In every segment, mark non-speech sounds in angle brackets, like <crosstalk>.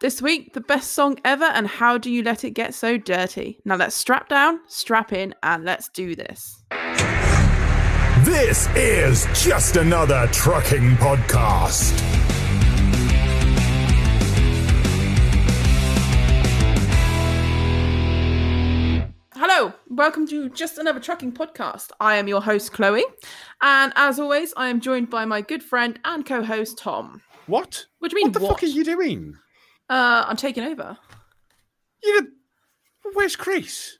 This week, the best song ever, and how do you let it get so dirty? Now let's strap down, strap in, and let's do this. This is just another trucking podcast. Hello, welcome to just another trucking podcast. I am your host, Chloe, and as always, I am joined by my good friend and co host, Tom. What? What do you mean, What the what? fuck are you doing? Uh, I'm taking over. You did... Where's Chris?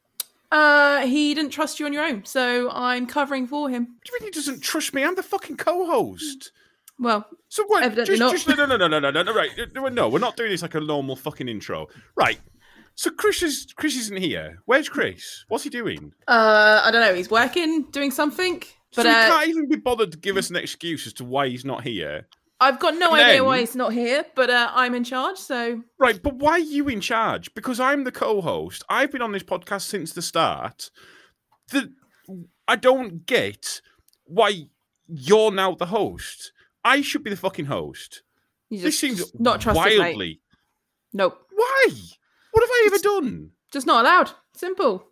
Uh, he didn't trust you on your own, so I'm covering for him. What do you mean he doesn't trust me? I'm the fucking co-host. Well, So what? Evidently just, not. just no, no, no, no, no, no, no. Right? No, no, we're not doing this like a normal fucking intro. Right? So Chris is Chris isn't here. Where's Chris? What's he doing? uh, I don't know. He's working, doing something, but so he uh, can't even be bothered to give us an excuse as to why he's not here. I've got no And idea then- why he's not here. But uh, I'm in charge, so Right, but why are you in charge? Because I'm the co-host. I've been on this podcast since the start. The I don't get why you're now the host. I should be the fucking host. you This just seems not trusted, mate. wildly. Nope, Why? What have I ever done? just not allowed. Simple.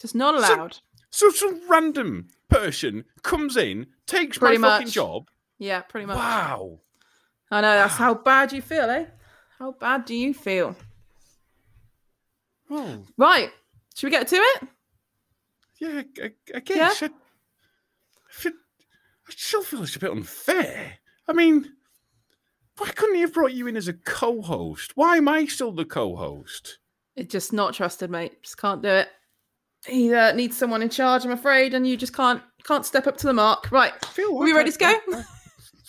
Just not So- allowed. So some random person comes in, takes Pretty my fucking much. job. Yeah, pretty much. Wow. I know that's how bad you feel, eh? How bad do you feel? Well, Right. Should we get to it? yeah, I, I guess. I, I, still feel it's a bit unfair. I mean, why couldn't he have brought you in as a co-host? Why am I still the co-host? It's just not trusted, mate. Just can't do it. He uh, needs someone in charge, I'm afraid, and you just can't can't step up to the mark. Right. Feel Are we ready I- to go? I <laughs>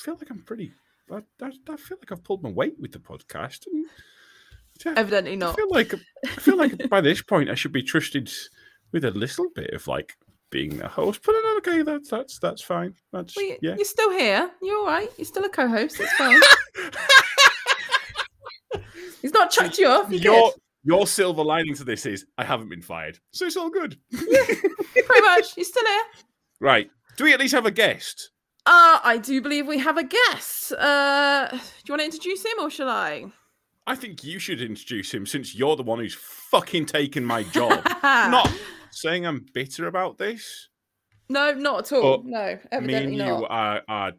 feel like I'm pretty. I, I, I feel like I've pulled my weight with the podcast. And, yeah, Evidently I not. feel like I feel like <laughs> by this point I should be trusted with a little bit of like being a host. But no, okay, that's that's that's fine. That's Well, you, yeah. You're still here. You're all right. You're still a co-host. It's fine. <laughs> He's not chucked you off. You're Your your silver lining to this is I haven't been fired, so it's all good. yeah, Pretty much. <laughs> You're still here. right? Do we at least have a guest? Uh, I do believe we have a guest. Uh, do you want to introduce him or shall I? I think you should introduce him since you're the one who's fucking taken my job. <laughs> Not saying I'm bitter about this. No, not at all. But no, Me and evidently you not. are, are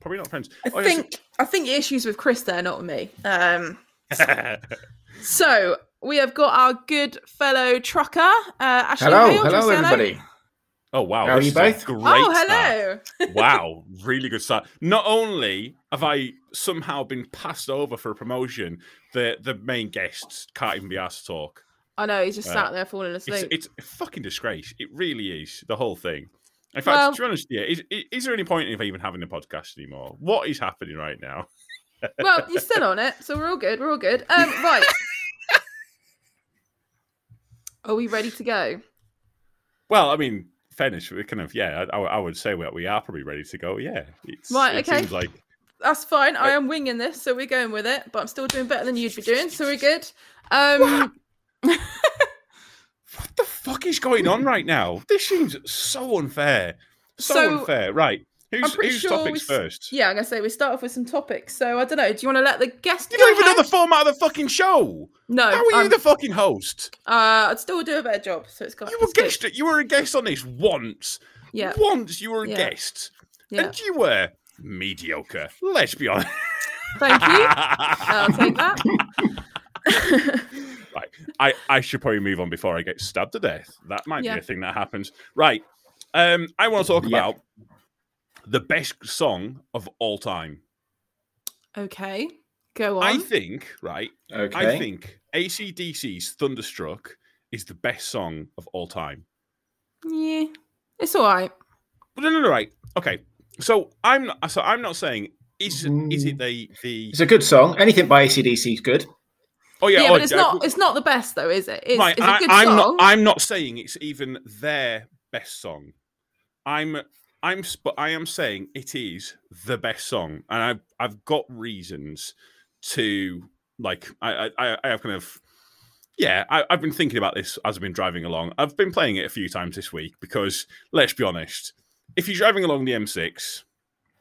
probably not friends. I Oh, yes, think I think the issues with Chris there, not with me. Um, it- <laughs> so we have got our good fellow trucker, uh, Ashley Hello, Hale. Do you hello, everybody. Oh wow! How are you both? Great Oh, hello. wow, <laughs> really good start. Not only have I somehow been passed over for a promotion, the the main guests can't even be asked to talk. I know he's just Uh, sat there falling It's, asleep. it's a fucking disgrace. It really is. The whole thing. In fact, Well- to be honest, yeah, is, is there any point in even having a podcast anymore? What is happening right now? well, you're still on it, so we're all good. We're all good. Um, right. <laughs> Are we ready to go? Well, I mean, fairness, we kind of yeah. I, I would say we we are probably ready to go. Yeah, it's, Right, It okay. seems like That's fine. I am winging this, so we're going with it. But I'm still doing better than you'd be doing, so we're good. Um, what the fuck is going on right now? This seems so unfair. So, So, unfair. Right. Who's, pretty sure topics we first? yeah, I'm gonna say we start off with some topics. So I don't know. Do you want to let the guest? You don't even know the format of the fucking show. No, How are you the fucking host? uh, I'd still do a better job. So it's got. You were good. guest. You were a guest on this once. Yeah, Once you were a Yeah. guest, yeah. and you were mediocre. Let's be honest. Thank you. <laughs> I'll take that. <laughs> right. I, I should probably move on before I get stabbed to death. That might Yeah. be a thing that happens. Right. Um, I want to talk about the best song of all time. Okay, go on. I think, right, Okay. I think ACDC's Thunderstruck is the best song of all time. yeah, it's all right. But no, no, no, right. Okay. So I'm not, so I'm not saying is is it Mm. the the It's a good song. Anything by ACDC is good. oh yeah, Yeah, oh, but it's yeah, not. It's not the best though, is it? It's, right, it's a I, good I'm song. not. I'm not saying it's even their best song. I'm. I'm. Sp- I am saying it is the best song, and I've. I've got reasons to like. I. I. I have kind of. Yeah, I, I've been thinking about this as I've been driving along. I've been playing it a few times this week because let's be honest, if you're driving along the M6,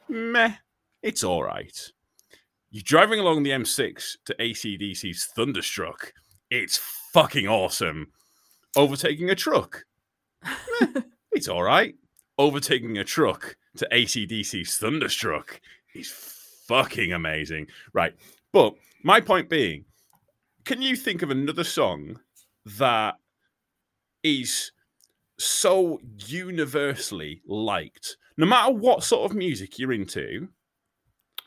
meh, it's all right. you're driving along the M6 to ACDC's Thunderstruck. It's fucking awesome. Overtaking a truck. eh, <laughs> it's all right. Overtaking a truck to ACDC's Thunderstruck is fucking amazing. Right. But my point being, can you think of another song that is so universally liked, no matter what sort of music you're into?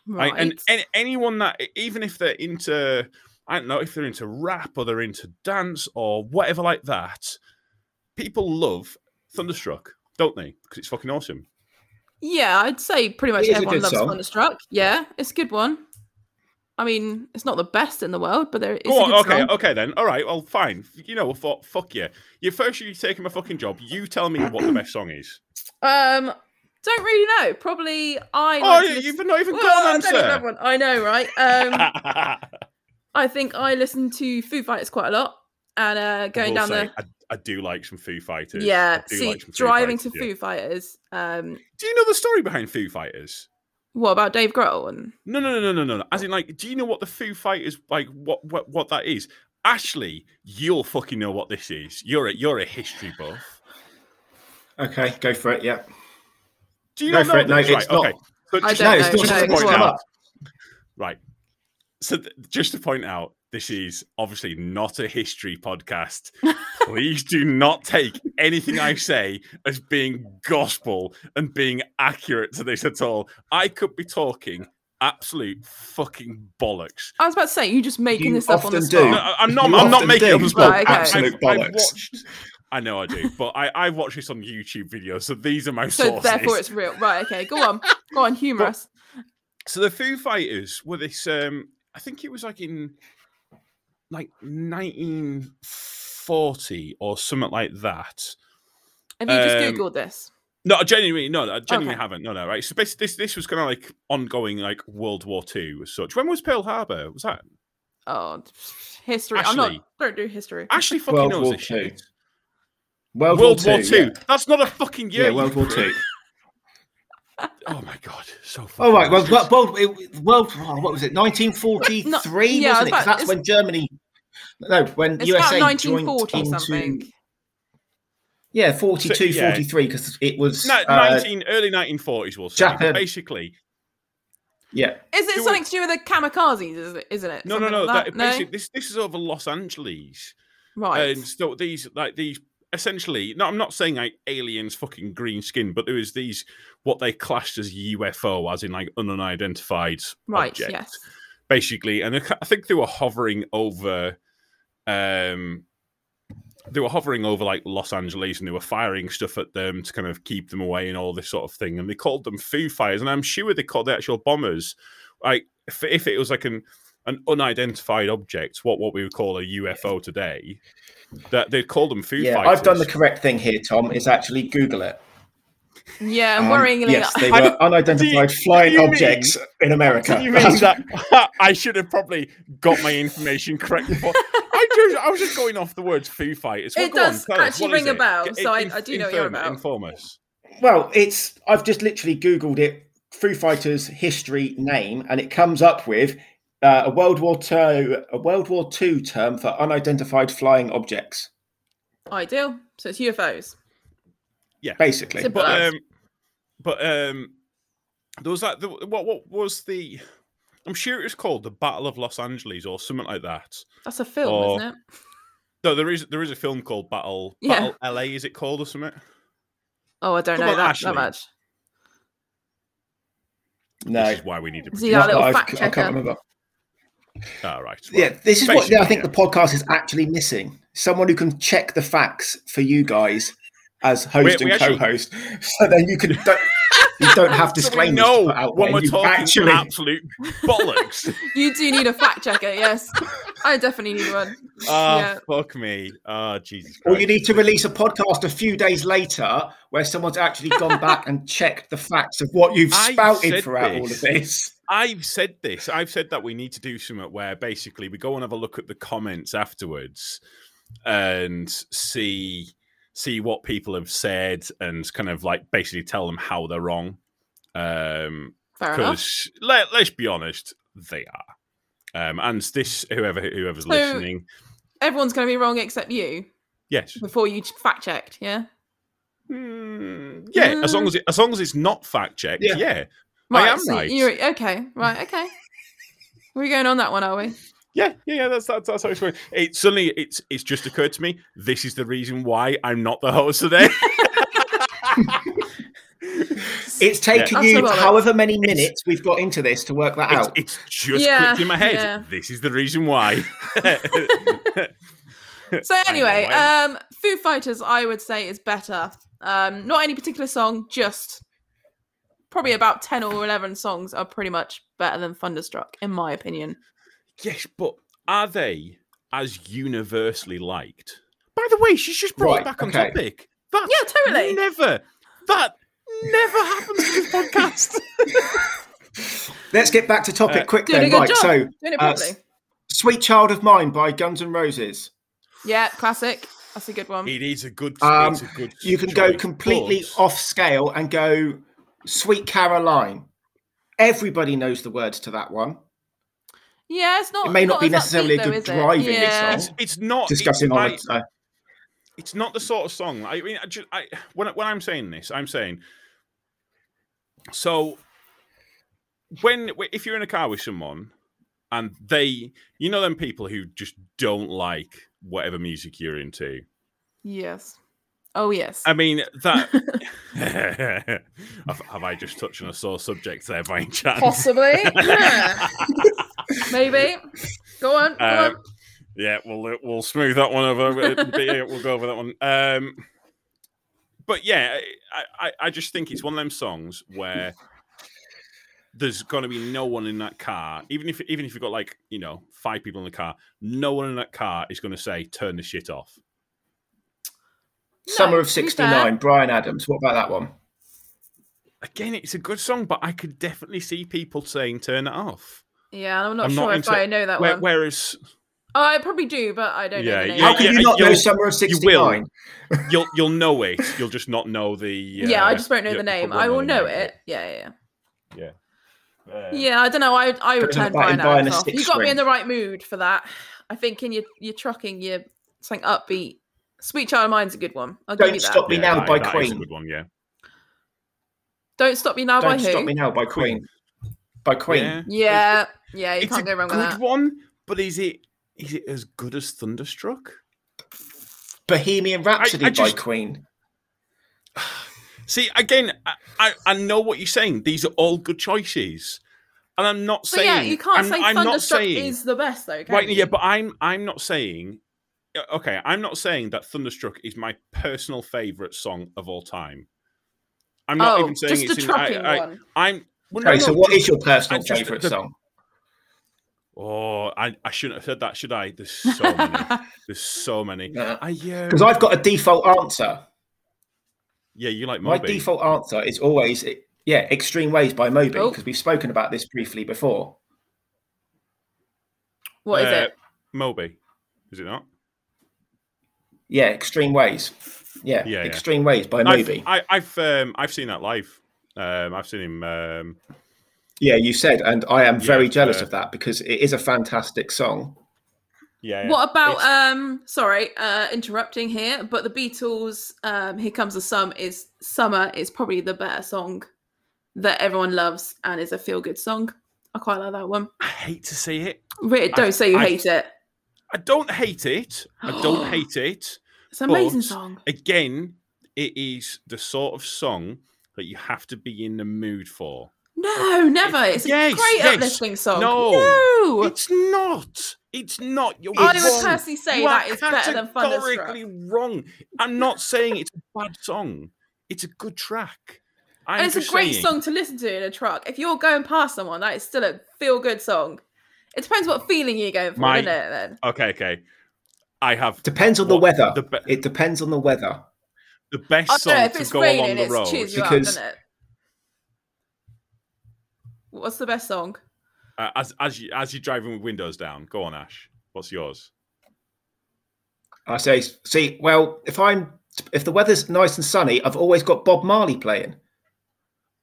Right. Right? And any, anyone that, even if they're into, I don't know, if they're into rap or they're into dance or whatever like that, people love Thunderstruck, don't they? Because it's fucking awesome. yeah, I'd say pretty much It is a everyone loves song. Thunderstruck. Yeah, it's a good one. I mean, it's not the best in the world, but there it's Go a on, okay, song. okay then. All right, well, fine. You know, fuck, fuck you. You first, you taking my fucking job. You tell me what the best song is. Um, don't really know. Probably I. Oh, like to you- listen- you've not even Well, got I an don't even have answer. one. I know, right? Um, <laughs> I think I listen to Foo Fighters quite a lot, and uh, going down say, the I, I do like some Foo Fighters. yeah. See, like some Foo driving Fighters, to yeah. Foo Fighters. Um, Do you know the story behind Foo Fighters? what about Dave Grohl and No, no, no, no, no, no. As in, like, do you know what the Foo Fighters like? What, what, what that is? Ashley, you'll fucking know what this is. You're a, you're a history buff. Okay, go for it. Yeah. Do you Go not for know it. No, this? it's right, not. okay. So I don't No, it's know. not just no, to point out, right. So th- just to point out, this is obviously not a history podcast. <laughs> Please do not take anything I say as being gospel and being accurate to this at all. I could be talking absolute fucking bollocks. I was about to say you're just making You this up on the often spot. do. No, I- I'm not. You I'm not making do. up the spot. Right, okay. Absolute I've, I've bollocks. watched. I know I do, but I I watched this on YouTube videos, so these are my So sources. therefore, it's real. Right? Okay, go on, go on, <laughs> humour us. So the Foo Fighters were this. Um, I think it was like in like 1940 or something like that. Have you just um, googled this? No, I genuinely, no, I genuinely Okay. haven't. No, no, right. So basically, this this was kind of like ongoing, like World War Two as such. When was Pearl Harbor? Was that Oh, history. I'm not. Ashley. Don't do history. Ashley <laughs> fucking World knows War this Two. shit. World, World War Two. Two. yeah. That's not a fucking year. Yeah, World War prick. Two. Oh my god, so. <laughs> Oh right, well, fucking well, well, it, world, oh, what was it? 1943, No, yeah, was wasn't it? 'Cause about- that's when Germany. No, when It's USA about joined 1940 into. something. Yeah, 42, So, yeah. 43, because it was. Ni- uh, 19 early 1940s, we'll say. Japan. Basically, yeah, Is it Do something to do with the kamikazes? Is it? Isn't it? no, no, Something no. like That, no? this this is over Los Angeles. right. And so these like these essentially no, I'm not saying like aliens fucking green skin, but there was these what they classed as UFO, as in like unidentified right. object, Yes. basically. And I think they were hovering over um they were hovering over like Los Angeles and they were firing stuff at them to kind of keep them away and all this sort of thing. And they called them Foo Fires, and I'm sure they called the actual bombers. Like if, if it was like an an unidentified object, what what we would call a UFO today, that they'd call them Foo yeah. Fighters. I've done the correct thing here, Tom. Is actually Google it. Yeah, and Um, worryingly, yes, they were <laughs> unidentified you- flying do you objects in America. You mean <laughs> that <laughs> I should have probably got my information correct before? I just I was just going off the words Foo Fighters. Well, It go on, does tell us, actually what is ring a bell, G- so I- inf- I do know what you're inform- about. Inform us. Well, it's I've just literally Googled it, Foo Fighters history name, and it comes up with uh, a World War Two, a World War Two term for unidentified flying objects, ideal. So it's UFOs. Basically. Simple But um, but um, there was that. the- What what was the? I'm sure it was called the Battle of Los Angeles or something like that. That's a film, or- isn't it? No, there is there is a film called Battle Yeah. Battle LA. Is it called or something? Oh, I don't Come know on, that, Ashley. that much. no, This is why we need to. See, our little that I've- fact I can't checker. remember. Ah, right. Yeah, this is what Basically, I think yeah. the podcast is actually missing. Someone who can check the facts for you guys as host We- and we co-host, <laughs> so then you can don't, you don't have So disclaimers know to put out when we're You talking actually, absolute bollocks. <laughs> You do need a fact checker, yes. I definitely need one. Oh, Yeah. fuck me. Oh, Jesus or you need to release a podcast a few days later where someone's actually gone back and checked the facts of what you've spouted said throughout all of this. this. I've said this. I've said that we need to do something where basically we go and have a look at the comments afterwards and see see what people have said and kind of like basically tell them how they're wrong. Um because let, let's be honest, they are. Um, and this, whoever whoever's So- listening, Everyone's going to be wrong except you yes, before you fact checked. Yeah. Mm, yeah. As long as it, as long as it's not fact checked, Yeah. yeah. I am so right. You're, okay. Right. Okay. <laughs> We're going on that one, are we? Yeah, yeah, yeah. That's that's, that's how it's going. It suddenly it's it's just occurred to me. This is the reason why I'm not the host today. <laughs> It's taken That's you about it. however many minutes we've got into this to work that it's, out. it's just Yeah, clicked in my head. yeah. This is the reason why. <laughs> <laughs> So anyway, um, Foo Fighters, I would say, is better. Um, not any particular song, just probably about ten or eleven songs are pretty much better than Thunderstruck, in my opinion. Yes, but are they as universally liked? By the way, she's just brought Right, it back on topic. That's Yeah, totally. Never. That never happens in this podcast. <laughs> Let's get back to topic Uh, quick Doing a then. good Right, job. so Doing it uh. Sweet Child of Mine by Guns N' Roses. yeah, classic. That's a good one. it is a good. Um, a good. You can go completely but- off scale and go Sweet Caroline. Everybody knows the words to that one. Yeah, it's not. It may not be necessarily upbeat a good though, driving yeah. song. It's not Discussing it's, on I- a, uh, it's not the sort of song. I mean, I just, I, when when I'm saying this, I'm saying so when if you're in a car with someone and they, you know, them people who just don't like whatever music you're into. Yes. Oh yes. I mean that. <laughs> <laughs> have, have I just touched on a sore subject there by chance? Possibly. Yeah. <laughs> Maybe. Go on. Go Um, on. yeah, we'll we'll smooth that one over. but, <laughs> yeah, we'll go over that one. Um, but yeah, I, I I just think it's one of them songs where there's going to be no one in that car, even if even if you've got like you know five people in the car, no one in that car is going to say turn the shit off. Summer of to be fair- '69, Bryan Adams. What about that one? Again, it's a good song, but I could definitely see people saying turn it off. Yeah, I'm not I'm sure not if into- I know that Where- one. whereas Oh, I probably do, but I don't Yeah, know the name. yeah, How can yeah, you not know you'll- Summer of you will. '69? <laughs> you'll you'll know it, you'll just not know the. yeah, I uh, just won't know the name. I will the know name, it. Yeah, yeah, Yeah. yeah. Uh, Yeah, I don't know. I I would Goes on turn Bryan Adams off. You got to be in the right mood for that. I think in your your trucking, you're something upbeat. Sweet Child of Mine's a good one. I'll give Don't you that. Stop Me yeah, Now that- by that is a Queen. good one, yeah. Don't stop me now by who? Don't? Stop Me Now by Queen. By Queen. Yeah. Yeah, yeah, you it's can't a go wrong with good that. one, but is it is it as good as Thunderstruck? Bohemian Rhapsody I just- by Queen. <sighs> See, again, I, I, I know what you're saying. These are all good choices, and I'm not But saying. yeah, you can't I'm, say I'm not Thunderstruck saying is the best though. Right. you? Yeah, but I'm I'm not saying. Uh, okay, I'm not saying that Thunderstruck is my personal favorite song of all time. I'm not oh, even saying just it's the in. I, I, one. I'm. Well, no, Okay, no, so what just- is your personal favourite the- song? Oh, I, I shouldn't have said that, should I? There's so many. <laughs> There's so many. Because yeah. um, I've got a default answer. yeah, you like My default answer is always, yeah, Extreme Ways by Moby, Oh. because we've spoken about this briefly before. what is Uh, it? Moby, is it not? Yeah, Extreme Ways. Yeah, Yeah, yeah. Extreme Ways by I've, Moby. I, I've um, I've seen that live. Um, I've seen him. Um, Yeah, you said, and I am very Yeah, jealous uh, of that because it is a fantastic song. yeah. yeah. What about It's- um sorry, uh interrupting here, but the Beatles um Here Comes the Sun is Summer is probably the better song that everyone loves and is a feel good song. I quite like that one. I hate to say it. Really, don't say you I- hate it. I don't hate it. I don't <gasps> hate it. It's an amazing song. Again, it is the sort of song that you have to be in the mood for. No, never. It's Yes, a great yes. uplifting song. No. no. It's not. It's not. You're I would personally say You are that is better than Thunderstruck. categorically wrong. I'm not saying it's a bad song. It's a good track. I'm and it's a great saying- song to listen to in a truck. If you're going past someone, that is still a feel good song. It depends what feeling you're going for, My- doesn't it? Then Okay, okay. I have Depends on the weather. the be- it depends on the weather. the best I know song to it's go along the road. cheers you because- up, doesn't it? What's the best song? Uh, as as you as you're driving with windows down. Go on, Ash. What's yours? I say, see, well, if I'm if the weather's nice and sunny, I've always got Bob Marley playing.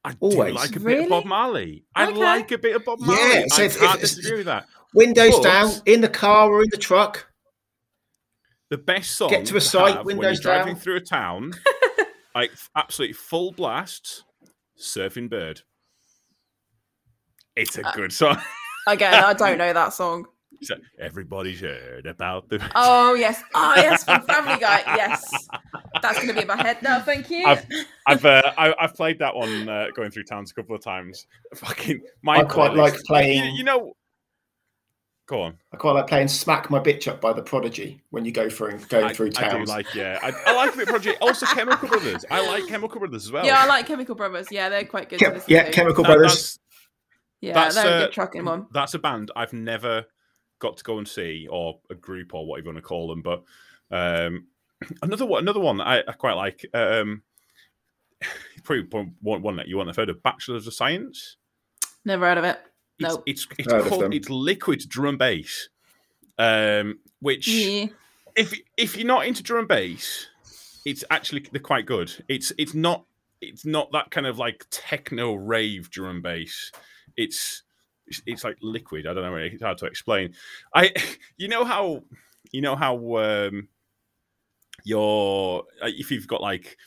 I do Always. like a bit Really? of Bob Marley. I like a bit of Bob Marley. Yeah, so I if- if can't it's- disagree with that. Windows But- down, in the car or in the truck. The best song Get to a site, have when windows you're driving through a town, <laughs> like absolutely full blast, surfing bird. It's a Uh, good song. <laughs> Again, I don't know that song. So, Everybody's heard about the. Oh yes, <laughs> oh yes, from Family Guy. Yes, that's going to be in my head now. Thank you. I've I've uh, I, I've played that one uh, going through towns a couple of times. Fucking my I quite playlist- like You, playing- you know, go on. I quite like playing "Smack My Bitch Up" by the Prodigy when you go through going I, through I do towns. like yeah. I, I like a bit project. Also, Chemical Brothers. I like Chemical Brothers as well. yeah, I like Chemical Brothers. Yeah, they're quite good. Chem- yeah, to. Chemical That- Brothers. That's Yeah, that's, they're a good trucking one. that's a band I've never got to go and see, or a group, or whatever you want to call them. But um, <clears throat> another one, another one that I, I quite like. Um, <sighs> probably one, one one that you won't have heard of, Bachelors of Science. Never heard of it. It's Nope. it's, it's Heard of called it's liquid drum bass. Um, which Yeah. if if you're not into drum bass, it's actually they're quite good. It's it's not it's not that kind of like techno rave drum bass. It's it's, it's like liquid. I don't know. It's hard to explain. I <laughs> you know how you know how um your uh, if you've got like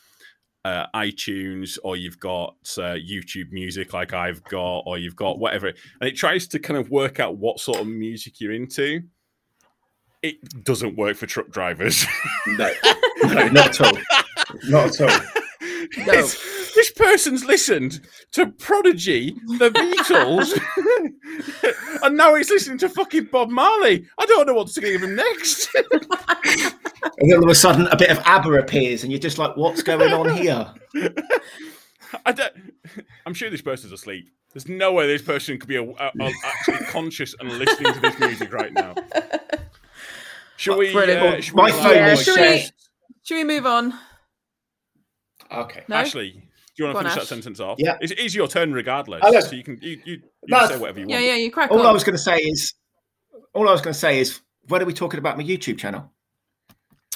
uh, iTunes or you've got uh, YouTube music like I've got or you've got whatever and it tries to kind of work out what sort of music you're into it doesn't work for truck drivers No, <laughs> no, not at all. Not at all. <laughs> No. It's- this person's listened to Prodigy, the Beatles, <laughs> and now he's listening to fucking Bob Marley. I don't know what to give him next. <laughs> And then all of a sudden, a bit of ABBA appears, and you're just like, "What's going on here?" I don't, I'm sure this person's asleep. There's no way this person could be a, a- a- actually conscious and listening to this music right now. Shall we? Uh, shall My we phone Yeah, should we- Should we move on? "Okay." No. Ashley, do you want to on, finish that sentence off? Yeah. It's, it's your turn regardless. Oh, no. So you can you, you, you No, say whatever you Yeah, want. yeah, yeah, you crack All on. I was going to say is, all I was going to say is, when are we talking about my YouTube channel?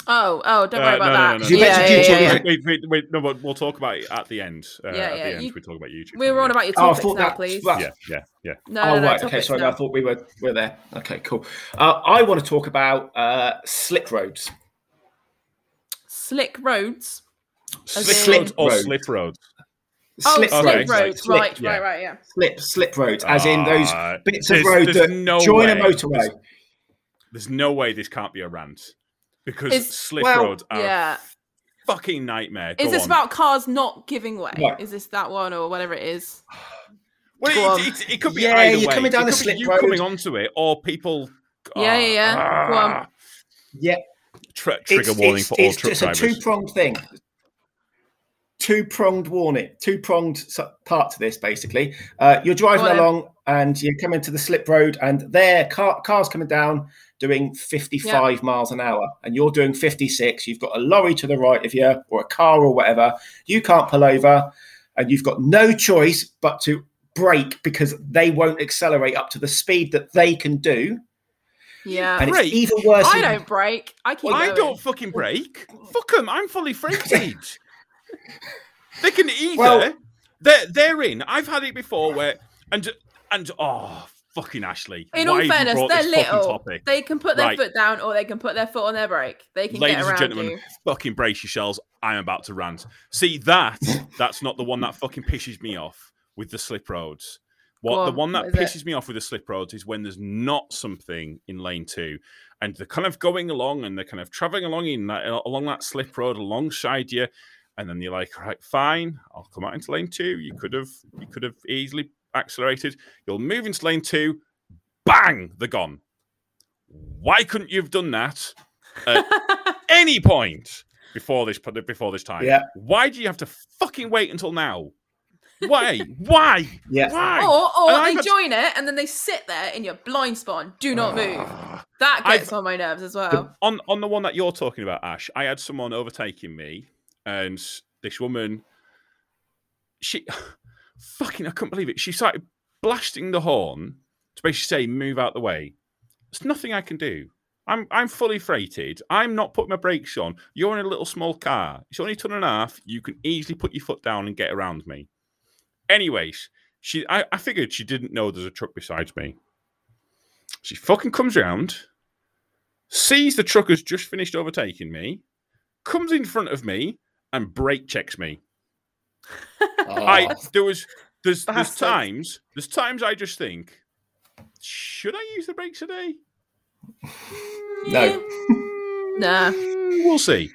Oh, oh, don't worry Uh, about no, no, that. no, no, You no. yeah, mentioned yeah, YouTube, yeah, yeah. Wait, wait, wait, no, but we'll talk about it at the end. Uh, Yeah, at yeah, the end, you- we talk about YouTube. We were on about your Oh, topics thought now, that- please. well, Yeah, yeah, yeah. No, oh no, no, right, okay. Sorry, now. I thought we were we are there. Okay, cool. Uh, I want to talk about uh, slick roads. Slick roads. As Slip roads or Road. slip roads? Oh, Slip slip Okay. roads, roads. Slip- right, yeah. right, right. Yeah. slip slip roads, as in those Ah, bits of road that no join a motorway. There's no way this can't be a rant because Is- slip well, roads are Yeah. fucking nightmare. Is this on. about cars not giving way? Right. Is this that one or whatever it is? Well, it, it, it could be Yeah, either you're way. coming down it the could be slip you road. coming onto it, or people. Yeah, yeah, yeah. Go on. Ah, Yeah, tri- trigger it's, warning it's, for all it's truck just a two pronged thing. Two pronged warning, two pronged part to this. Basically, uh, you're driving Go on then. along and you come into the slip road, and there car, cars coming down doing 55 miles an hour, and you're doing 56. You've got a lorry to the right of you, or a car, or whatever. You can't pull over, and you've got no choice but to brake because they won't accelerate up to the speed that they can do. Yeah. And Brake? it's even worse. I don't brake. I keep Well, I going. don't fucking brake. Fuck them. I'm fully <laughs> freighted. They can either Well- they're they're in. I've had it before where and and oh fucking Ashley. In all fairness, they're little. topic? They can put their Right. foot down or they can put their foot on their brake. They can Ladies get and around gentlemen, you. fucking brace yourselves. I'm about to rant. See that? <laughs> that's not the one that fucking pisses me off with the slip roads. What Go the one that what is it? pisses me off with the slip roads is when there's not something in lane two, and they're kind of going along and they're kind of traveling along in that along that slip road alongside you, and then you're like, right, fine, I'll come out into lane two. You could have you could have easily accelerated. You'll move into lane two, bang, they're gone. Why couldn't you have done that at <laughs> any point before this before this time? Yeah. Why do you have to fucking wait until now? Why? Why? Yeah. Why? Or, or they had- join it and then they sit there in your blind spot. and Do not ah. move. That I've- gets on my nerves as well. on on the one that you're talking about, Ash, I had someone overtaking me, and this woman, she, <sighs> fucking, I couldn't believe it. She started blasting the horn to basically say, "Move out the way." There's nothing I can do. I'm I'm fully freighted. I'm not putting my brakes on. You're in a little small car. It's only a ton and a half. You can easily put your foot down and get around me. Anyways, she I, I figured she didn't know there's a truck beside me. She fucking comes round, sees the truck has just finished overtaking me, comes in front of me, and brake checks me. <laughs> I Oh, there was there's there's times there's times I just think, should I use the brakes today? <laughs> no. <laughs> Nah. We'll see.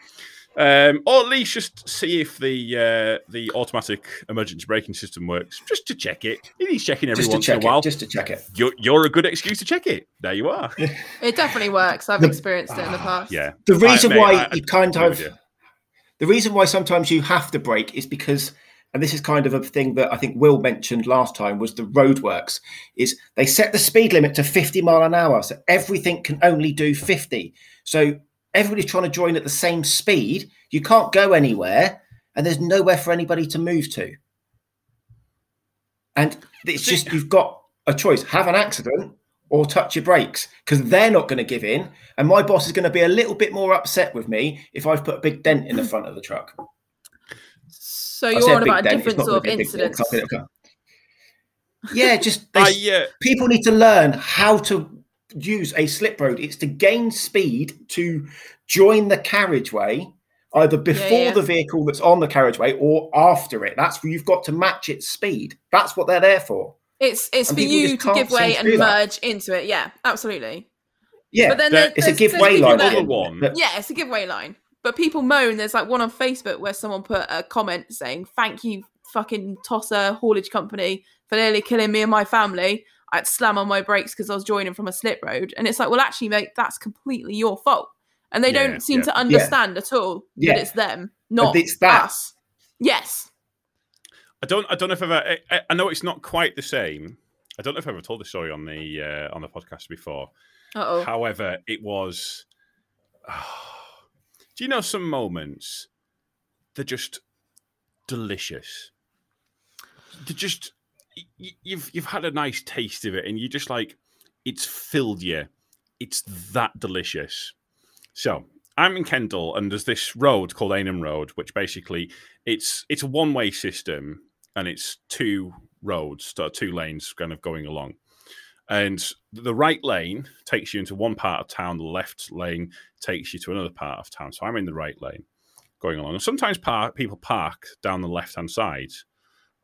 Um, or at least just see if the uh, the automatic emergency braking system works, just to check it. It needs checking every Just to once in check a while. it. Just to check it. You're, you're a good excuse to check it. There you are. It definitely works. I've The- experienced it in the past. Yeah. The reason I- mate, why I- I you kind agree with of you. The reason why sometimes you have to brake is because and this is kind of a thing that I think Will mentioned last time was the roadworks is they set the speed limit to 50 mile an hour so everything can only do 50 so everybody's trying to join at the same speed. You can't go anywhere and there's nowhere for anybody to move to. And it's just you've got a choice. Have an accident or touch your brakes because they're not going to give in and my boss is going to be a little bit more upset with me if i've put a big dent in the front of the truck. So I you're said on big about a dent, it's different sort of gonna be a big dent, incidents. it's not gonna go- yeah just <laughs> they, I, uh, people need to learn how to use a slip road. It's to gain speed to join the carriageway either before yeah. the vehicle that's on the carriageway or after it. That's where you've got to match its speed. That's what they're there for It's it's And for you to give way and do that. merge into it. Yeah, absolutely. yeah But then There- there- it's a there's- give way line that- one. Yeah, it's a giveaway line. But people moan. There's like one on Facebook where someone put a comment saying, "Thank you, fucking tosser haulage company, for nearly killing me and my family." I'd slam on my brakes because I was joining from a slip road, and it's like, well, actually, mate, that's completely your fault. And they Yeah, don't seem yeah. to understand at all Yeah. that it's them, not it's that. us. Yes. I don't. I don't know if I've. ever. I- I know it's not quite the same. I don't know if I've ever told this story on the uh, on the podcast before. Uh oh. However, it was. <sighs> do you know some moments? They're just delicious. They're just you've you've had a nice taste of it, and you just like it's filled you. It's that delicious. So I'm in Kendal, and there's this road called Aynam Road, which basically it's it's a one way system, and it's two roads, two lanes, kind of going along. And the right lane takes you into one part of town. The left lane takes you to another part of town. So I'm in the right lane, going along. And sometimes people park down the left hand side,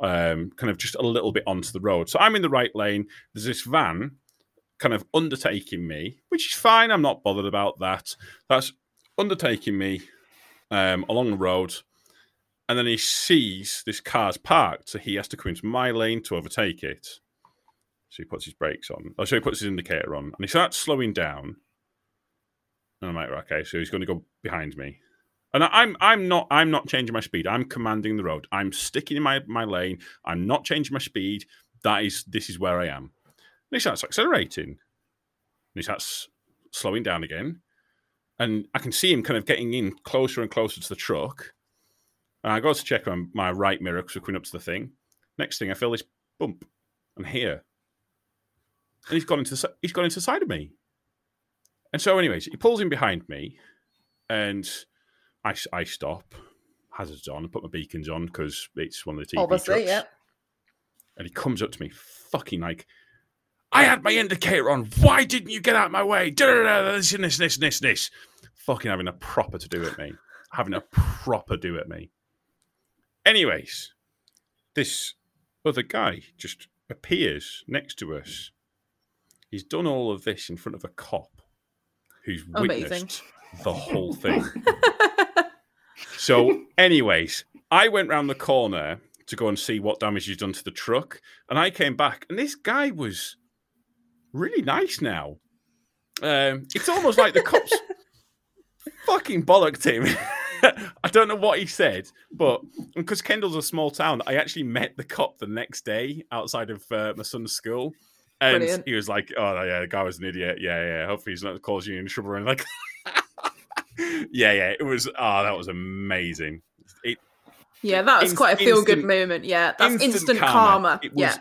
um, kind of just a little bit onto the road. So I'm in the right lane. There's this van kind of undertaking me, which is fine. I'm not bothered about that. That's undertaking me um, along the road. And then he sees this car's parked, so he has to come into my lane to overtake it. So he puts his brakes on. Oh, so he puts his indicator on, and he starts slowing down. And I'm like, okay, so he's going to go behind me. And I'm I'm not I'm not changing my speed. I'm commanding the road. I'm sticking in my, my lane. I'm not changing my speed. That is this is where I am. And he starts accelerating. And he starts slowing down again. And I can see him kind of getting in closer and closer to the truck. And I go to check on my right mirror because we're coming up to the thing. Next thing, I feel this bump and here, and he's gone into the, he's gone into the side of me. And so, anyways, he pulls in behind me, and I, I stop, hazards on, and put my beacons on because it's one of the TV Obviously, trucks. yeah. And he comes up to me, fucking like, I had my indicator on. Why didn't you get out of my way? This and this, this, this, this. Fucking having a proper to do at me. Having a proper do at me. Anyways, this other guy just appears next to us. He's done all of this in front of a cop who's Amazing. witnessed the whole thing. <laughs> so, anyways, I went round the corner to go and see what damage he's done to the truck, and I came back, and this guy was really nice now. Um, it's almost like the cops <laughs> fucking bollocked him. <laughs> <laughs> I don't know what he said, but because Kendal's a small town, I actually met the cop the next day outside of uh, my son's school. And Brilliant. he was like, "Oh yeah, the guy was an idiot. Yeah, yeah. Hopefully he's not causing you any trouble." And like, <laughs> yeah, yeah. It was. Oh, that was amazing. It, Yeah, that was Inst- quite a feel good moment. Yeah, that's instant, instant karma. It was Yeah,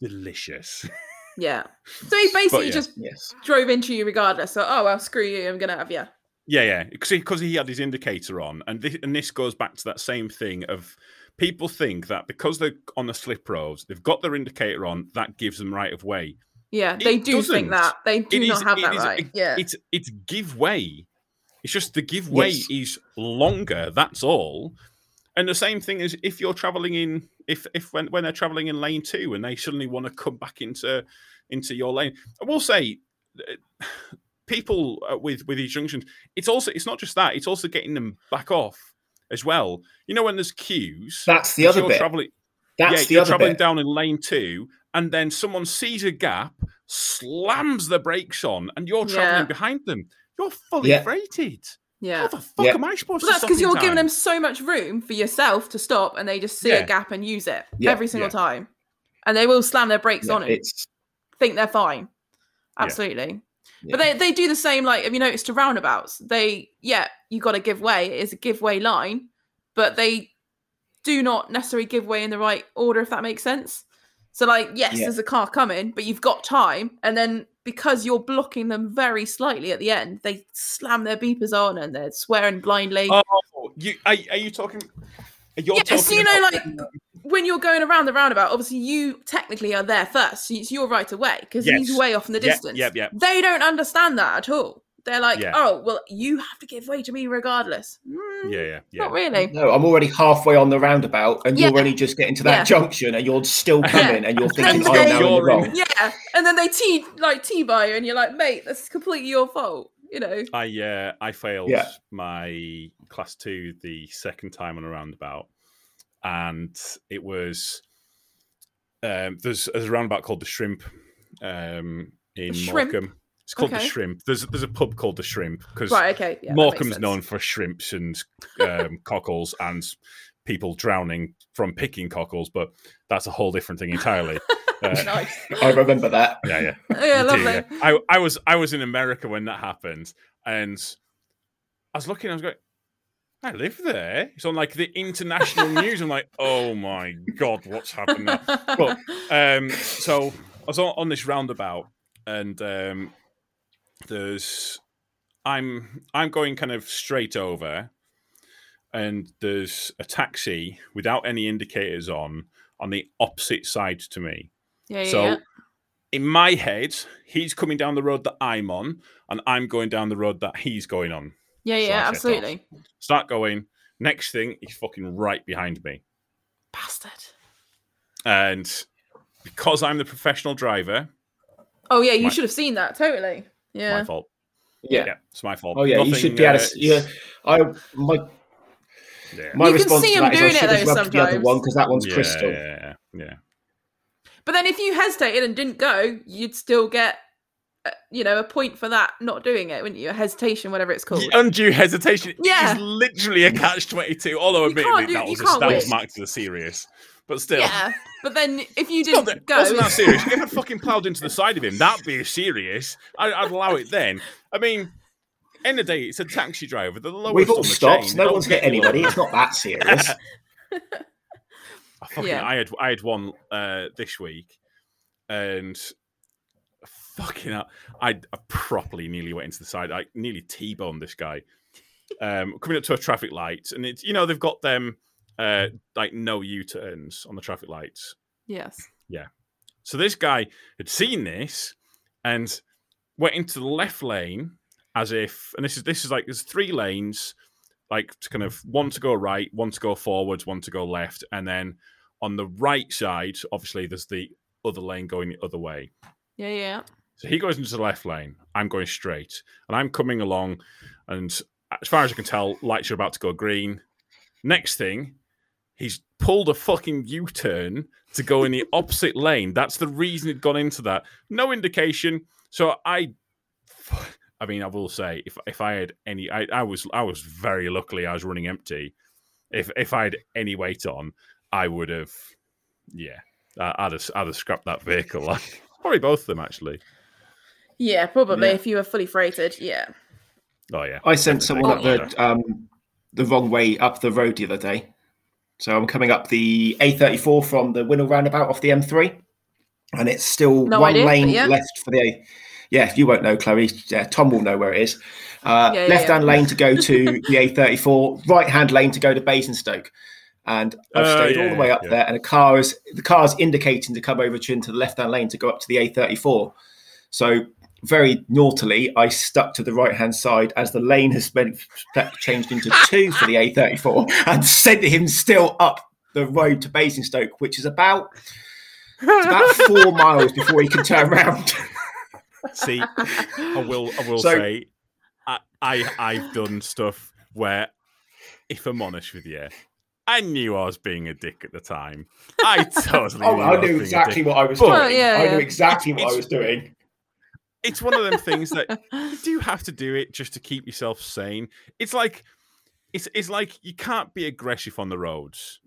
delicious. <laughs> yeah. So he basically yeah. just yes drove into you regardless. So, oh well, screw you. I'm gonna have you. Yeah, yeah, because he, had his indicator on, and this, and this goes back to that same thing of people think that because they're on the slip roads, they've got their indicator on, that gives them right of way. Yeah, It they do think doesn't. that. They do It not is- have that is- right. it- yeah. It's it's give way. It's just the give way Yes. is longer. That's all. And the same thing is if you're traveling in if if when, when they're traveling in lane two and they suddenly want to come back into into your lane. I will say people uh, with with these junctions, it's also it's not just that, it's also getting them back off as well. You know when there's queues. That's the other you're bit. Traveling, That's yeah, the you're other traveling bit. down in lane two, and then someone sees a gap, slams the brakes on, and you're traveling Yeah. behind them. You're fully Yeah. freighted. yeah. How the fuck Yeah. am I supposed Well, to that's because you're giving them so much room for yourself to stop, and they just see Yeah. a gap and use it Yeah, every single yeah. time, and they will slam their brakes Yeah, on it. it's Think they're fine. Yeah. Absolutely. Yeah. But they, they do the same. Like, have you noticed to roundabouts? They yeah, you got to give way. It is a give way line, but they do not necessarily give way in the right order. If that makes sense. So like, yes, Yeah. there's a car coming, but you've got time, and then because you're blocking them very slightly at the end, they slam their beepers on and they're swearing blindly. Oh, you are, are you talking? You're Yes, talking you know, like when you're going around the roundabout, obviously you technically are there first. So it's your right away because he's Yes. way off in the Yeah, distance. yeah, yeah. They don't understand that at all. They're like, Yeah. oh, well, you have to give way to me regardless. Mm, yeah, yeah, yeah. Not really. no, I'm already halfway on the roundabout, and Yeah. you're only just getting to that Yeah. junction, and you're still coming, and you're then thinking, they- "I'm now You're wrong." Yeah. And then they T like T by you and you're like, mate, that's completely your fault. You know? I uh, I failed Yeah. my class two the second time on a roundabout, and it was um, there's, there's a roundabout called the Shrimp um, in The Shrimp? Morecambe. It's called the Shrimp. There's there's a pub called the Shrimp because Right, okay. Yeah, Morecambe's known for shrimps and um, <laughs> cockles and people drowning from picking cockles, but that's a whole different thing entirely. <laughs> Uh, nice. <laughs> I remember that. yeah, yeah. Yeah, You lovely. yeah. I, I was I was in America when that happened, and I was looking. I was going, I live there. It's on like the international <laughs> news. I'm like, oh my god, what's happened now? But um, so I was on, on this roundabout, and um, there's I'm I'm going kind of straight over, and there's a taxi without any indicators on on the opposite side to me. yeah, yeah, So yeah. in my head, he's coming down the road that I'm on, and I'm going down the road that he's going on. Yeah, so yeah, set off. absolutely. Start going. Next thing, he's fucking right behind me. Bastard. And because I'm the professional driver, Oh yeah, you My- should have seen that. Totally. Yeah. my fault. Yeah. Yeah, it's my fault. Oh yeah, you should be able uh, to. Yeah, I my yeah. my You can see him that is I doing it though rubbed the other sometimes. one because that one's yeah, crystal. Yeah, yeah. But then if you hesitated and didn't go, you'd still get, you know, a point for that not doing it, wouldn't you? A hesitation, whatever it's called. The undue hesitation Yeah. is literally a catch twenty two. Although You admittedly can't do- that was a, can't that was marked as a serious, but still. Yeah. But then if you didn't that, go, wasn't that serious? If I fucking ploughed into the side of him, that'd be serious. I, I'd allow it then. I mean, end of the day, it's a taxi driver. The lowest We've on the stopped. chain. No one's hit anybody. It's not that serious. <laughs> <laughs> I fucking, Yeah. I had I had one uh, this week, and fucking up. I, I properly nearly went into the side. I nearly t-boned this guy. Um, coming up to a traffic light, and it's you know they've got them uh, like no U-turns on the traffic lights. yes. Yeah. So this guy had seen this and went into the left lane as if, and this is this is like there's three lanes, like to kind of one to go right, one to go forwards, one to go left, and then on the right side, obviously there's the other lane going the other way. Yeah, yeah. So he goes into the left lane. I'm going straight, and I'm coming along, and as far as I can tell, lights are about to go green. Next thing, he's pulled a fucking U-turn to go in the <laughs> opposite lane. That's the reason he'd gone into that. No indication. So I, I mean, I will say, if if I had any, I, I was I was very luckily I was running empty. If if I had any weight on, I would have, yeah, I'd have I'd have scrapped that vehicle. <laughs> Probably both of them actually. Yeah, probably Yeah. if you were fully freighted. Yeah. Oh yeah, I sent someone up the um, the wrong way up the road the other day. So I'm coming up the A34 from the Winnall roundabout off the M3, and it's still No one idea, lane yeah. left for the. A- yeah, you won't know, Chloe. Yeah, Tom will know where it is. Uh, Yeah, yeah, left hand yeah. lane to go to the A34, <laughs> right hand lane to go to Basingstoke. And I've Oh, stayed all yeah, the way up yeah. there, and the car is the car's indicating to come over to into the left hand lane to go up to the A34. So very naughtily, I stuck to the right hand side as the lane has been changed into two for the A34 and sent him still up the road to Basingstoke, which is about about <laughs> four miles before he can turn around. See, I will. I will So- say, I, I I've done stuff where, if I'm honest with you, I knew I was being a dick at the time. I <laughs> totally. Oh, knew I knew being exactly what I was But- doing. Well, yeah, I knew exactly what I was doing. It's one of them things that <laughs> you do have to do it just to keep yourself sane. It's like, it's it's like you can't be aggressive on the roads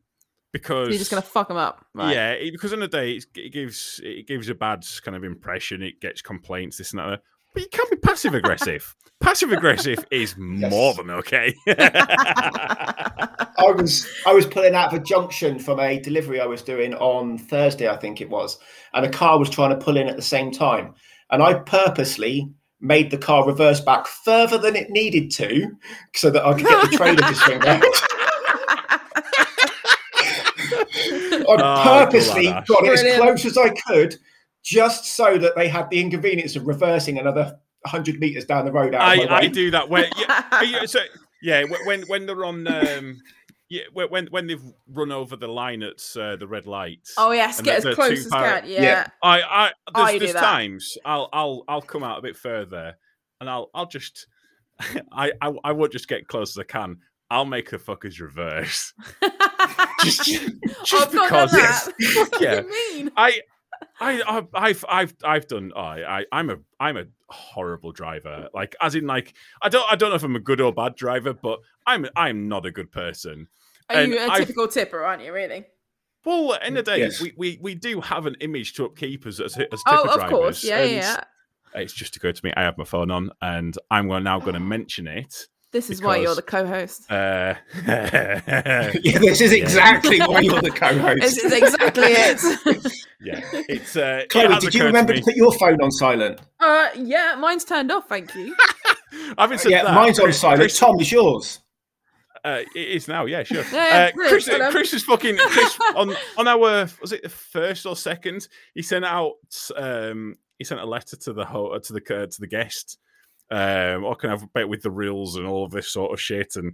because You're just gonna fuck them up, right? Yeah, it, because in the day it's, it gives it gives a bad kind of impression. It gets complaints, this and that. But you can't be passive aggressive. <laughs> passive aggressive is more than okay. I <laughs> was I was pulling out of a junction from a delivery I was doing on Thursday, I think it was, and a car was trying to pull in at the same time, and I purposely made the car reverse back further than it needed to, so that I could get the trailer to swing <laughs> round. I Oh, purposely bladder. got it as close as I could, just so that they had the inconvenience of reversing another hundred meters down the road. Out of I, my I do that when yeah, are you- so, yeah when when they're on um, yeah when when they've run over the line at uh, the red lights. Oh yes, And get as close as power- can. Yeah. Yeah. I I I there's, do there's times I'll I'll I'll come out a bit further and I'll I'll just <laughs> I I, I won't just get close as I can. I'll make the fuckers reverse. <laughs> just <laughs> just I've not done because that. What do you mean? I, I, I- I've, I've, I've done. Oh, I, I, I'm a, I'm a horrible driver. Like, as in, like, I don't, I don't know if I'm a good or bad driver, but I'm, I'm not a good person. Are And you a I've- typical tipper, aren't you? Really? Well, in the day, Yes. we, we, we do have an image to upkeep as, as, as tipper Oh, of drivers. course. Yeah, yeah. It's just occurred to me. I have my phone on, and I'm now going <gasps> to mention it. This is why you're the co-host. Uh, <laughs> Yeah, this is <laughs> exactly why you're the co-host. This is exactly it. <laughs> yeah, it's. Uh, Chloe, has did you occurred remember me- to put your phone on silent? uh, yeah, mine's turned off. Thank you. Having said yeah, that, Yeah, mine's on silent. Chris- Tom, is yours. Uh, it is now, yeah, sure. Yeah, uh, Chris, Chris. Chris is fucking Chris on on our was it the first or second? He sent out um he sent a letter to the ho- to the uh, to the guest. Um, or can have a bit with the reels and all of this sort of shit. And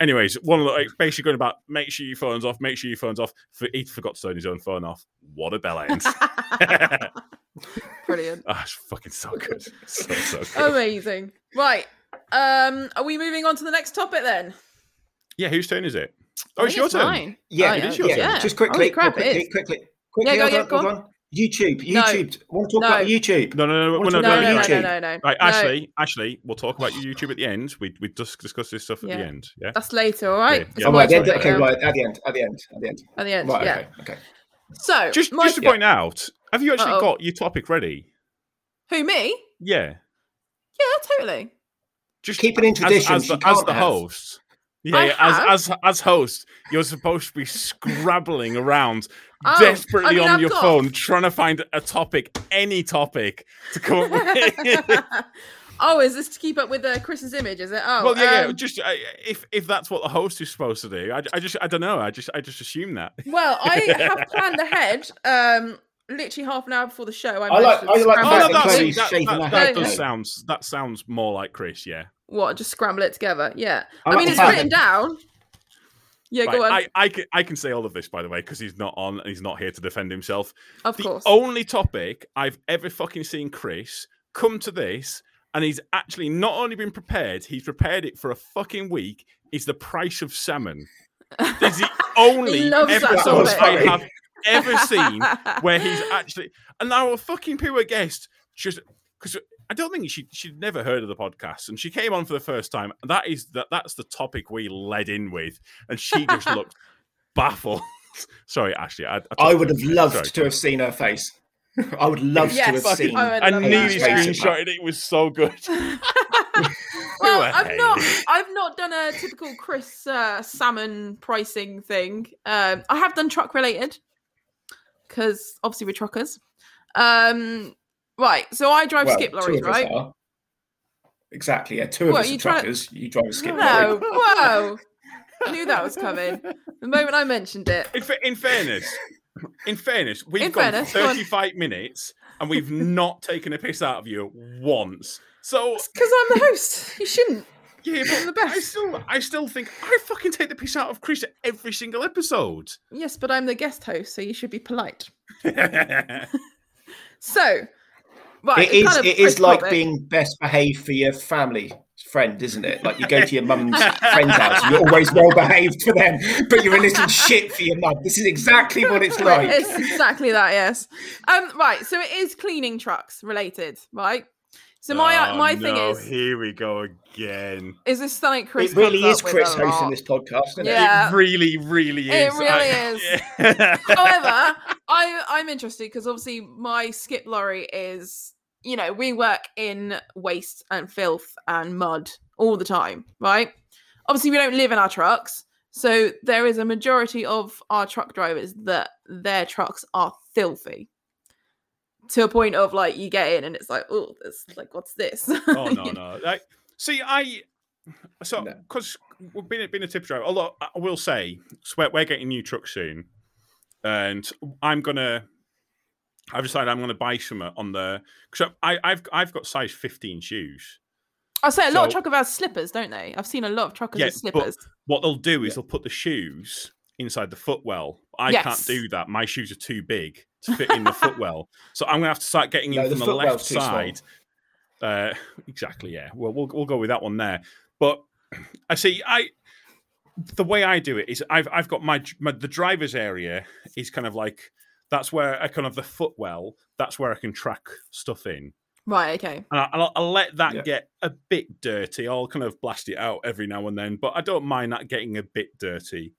anyways, one of the, like, basically going about make sure your phone's off, make sure your phone's off. For, he forgot to turn his own phone off. What a bell end! <laughs> Brilliant. Ah, it's fucking so good, so so good. Amazing. Right. Um, are we moving on to the next topic then? Yeah, whose turn is it? Oh, it's think your turn. mine. Yeah, Oh, it is your yeah. turn. Just quickly, crap, quickly, it is. quickly, quickly. Yeah, go, hold yeah, on, go hold on. on. YouTube, No. YouTube. Want to talk No. about YouTube? No, no, no, no, no, no, No, talk no, no, no, no, YouTube? no, no. Right, No, Ashley, Ashley, we'll talk about YouTube at the end. We we just discuss this stuff at Yeah. the end. Yeah. That's later, all right? Yeah, oh, yeah. Oh, right, end, okay, right, at the end, at the end, at the end. At the end, Right, yeah. okay, okay. So, Just my- just to point out, have you actually Uh-oh. got your topic ready? who me? Yeah. Yeah, totally. Just Keeping in as, as the, as the host. Yeah, yeah, as as as host, you're supposed to be scrabbling around Oh, desperately I mean, on I've your got- phone, trying to find a topic, any topic, to come up with. <laughs> oh, is this to keep up with uh, Chris's image? Is it? Oh, well, yeah, yeah. um, Just uh, if if that's what the host is supposed to do, I, I just I don't know. I just I just assume that. Well, I have <laughs> planned ahead. Um, literally half an hour before the show. I, I like- managed to I like the scramble Oh, no, that. Chloe's that, shaving that, her that does sounds that sounds more like Chris. Yeah. What? Just scramble it together. Yeah. I I, mean, the it's written down. Yeah, go on. I, I, can, I can say all of this, by the way, because he's not on and he's not here to defend himself. of the course. only topic I've ever fucking seen Chris come to this, and he's actually not only been prepared, he's prepared it for a fucking week, is the price of salmon. It's the <laughs> only episode. I have ever <laughs> seen where he's actually. And now a fucking pure guest just because I don't think she she'd never heard of the podcast, and she came on for the first time. That is that that's the topic we led in with, and she just <laughs> looked baffled. <laughs> Sorry, Ashley. I, I, I would have piss. loved Sorry. to have seen her face. I would love Yes, to have fucking- seen. I would I love nearly that, screenshotted it. It was so good. well, a I've not, hater. I've not done a typical Chris uh, salmon pricing thing. Um, I have done truck related because obviously we're truckers. Um, right, so I drive Well, skip two lorries, right? are. Exactly, yeah. Two of What, us are try- truckers. You drive a skip Whoa, lorry. whoa! I knew that was coming. The moment I mentioned it. In, fa- in fairness, in fairness, we've In gone fairness, go 35 minutes and we've not taken a piss out of you once. So Because I'm the host. You shouldn't. Yeah, I'm the but <laughs> I still, I still think I fucking take the piss out of Chris every single episode. Yes, but I'm the guest host, so you should be polite. <laughs> So, right. it is. kind of it is like being best behaved for your family friend, isn't it? Like you go to your mum's <laughs> friend's house, and you're always well behaved for them, but you're a little shit for your mum. This is exactly what it's like. It's exactly that, yes. Um, right. So it is cleaning trucks related, right? So my uh, Oh, my thing is here we go again. is this something Chris? It really is Chris hosting this podcast. Isn't Yeah. It really, really is. It is. really is. <laughs> However, I I'm interested because obviously my skip lorry is you know we work in waste and filth and mud all the time, right? Obviously, we don't live in our trucks, so there is a majority of our truck drivers that their trucks are filthy to a point of like you get in and it's like oh, this like what's this? <laughs> oh no, no. Like, see, I so No. because we've been been a tip driver. Although I will say, so we're, we're getting new trucks soon, and I'm gonna. I've decided I'm gonna buy some on the because I I've I've got size 15 shoes. I say a lot of So- truckers have slippers, don't they? I've seen a lot of truckers Yeah, with but- slippers. What they'll do is they'll put the shoes inside the footwell. I Yes. can't do that. My shoes are too big to fit in the footwell, <laughs> so I'm gonna have to start getting No, in the from the left footwell's too small. side. Uh, exactly. Yeah. Well, we'll we'll go with that one there. But <clears throat> I see. I the way I do it is I've I've got my, my the driver's area is kind of like that's where I kind of the footwell. That's where I can track stuff in. Right, okay. And I, I'll, I'll let that Yeah. get a bit dirty. I'll kind of blast it out every now and then, but I don't mind that getting a bit dirty.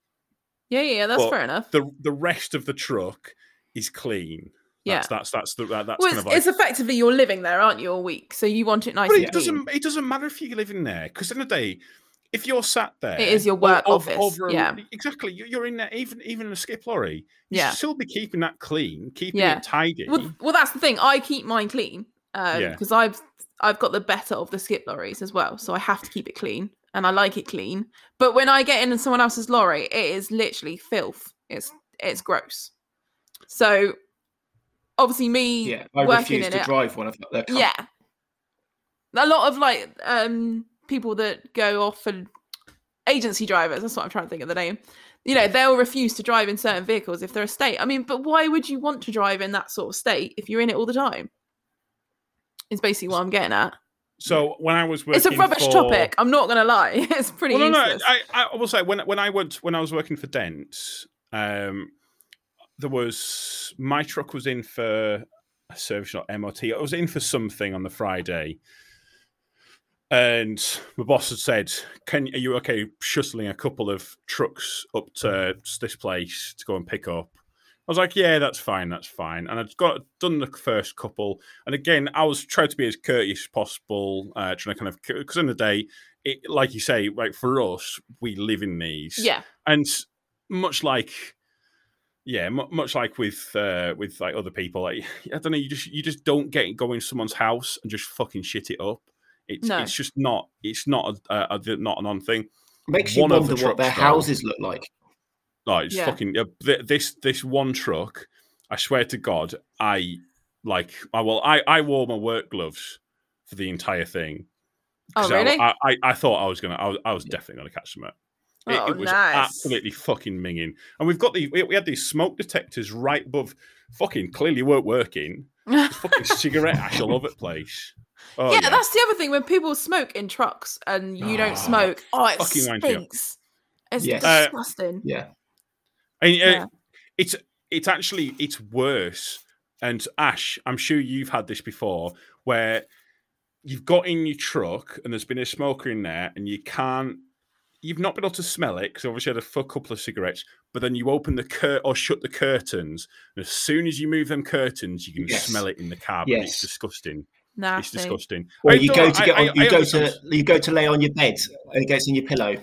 Yeah, yeah, yeah, that's But fair enough. The the rest of the truck is clean. Yeah. That's that's that's the that- that's Well, kind it's, of like. it's effectively you're living there, aren't you, all week? So you want it nice but it doesn't it doesn't matter if you live in there because in the day, if you're sat there, It is your work ov- office, over yeah. exactly. you- You're in there, even even in a skip lorry. You Yeah. should still be keeping that clean, keeping Yeah. it tidy. Well, well, that's the thing. I keep mine clean um, Yeah. because I've I've got the better of the skip lorries as well, so I have to keep it clean, and I like it clean. But when I get in someone else's lorry, it is literally filth. It's it's gross. So obviously, me Yeah, I working refuse in to it, drive one of their com- yeah. A lot of like um people that go off and agency drivers, that's what I'm trying to think of the name. You know, they'll refuse to drive in certain vehicles if they're a state. I mean, but why would you want to drive in that sort of state if you're in it all the time? Is basically what I'm getting at. So when I was working, It's a rubbish for- topic. I'm not gonna lie. <laughs> It's pretty Well, no, no. I, I will say when when I went when I was working for Dents, um, there was my truck was in for a service or MOT. I was in for something on the Friday, and my boss had said, "Can are you okay shuttling a couple of trucks up to this place to go and pick up?" I was like, "Yeah, that's fine, that's fine." And I'd got done the first couple, and again, I was trying to be as courteous as possible, uh, trying to kind of because in the day, it, like you say, like for us, we live in these, yeah. and much like yeah mu- much like with uh with like other people like <laughs> i don't know you just you just don't get go in someone's house and just fucking shit it up it's No. it's just not it's not a, a, a not an on thing Makes you One of the wonder what their trucks, though. houses look like. Like it's Yeah. fucking uh, th- this this one truck i swear to god i like i well i i wore my work gloves for the entire thing Oh 'Cause I- really? I, I, I thought I was gonna. I was, I was definitely gonna catch some. It, Oh, it was nice. absolutely fucking minging, and we've got the we, we had these smoke detectors right above. Fucking clearly weren't working. Fucking <laughs> cigarette ash all over the place. Oh, yeah, that's the other thing when people smoke in trucks and you Ah, don't smoke. Oh, it fucking winds me up. stinks. It's Yes. Uh, disgusting. Yeah. And, uh, Yeah. it's it's actually it's worse. And Ash, I'm sure you've had this before, where you've got in your truck and there's been a smoker in there, and you can't. You've not been able to smell it because obviously you had a full couple of cigarettes, but then you open the cur or shut the curtains, and as soon as you move them curtains, you can Yes. smell it in the cab. and Yes. It's disgusting. It's disgusting. Or I you go to I- get I- on, you I go understand- to you go to lay on your bed and it gets in your pillow.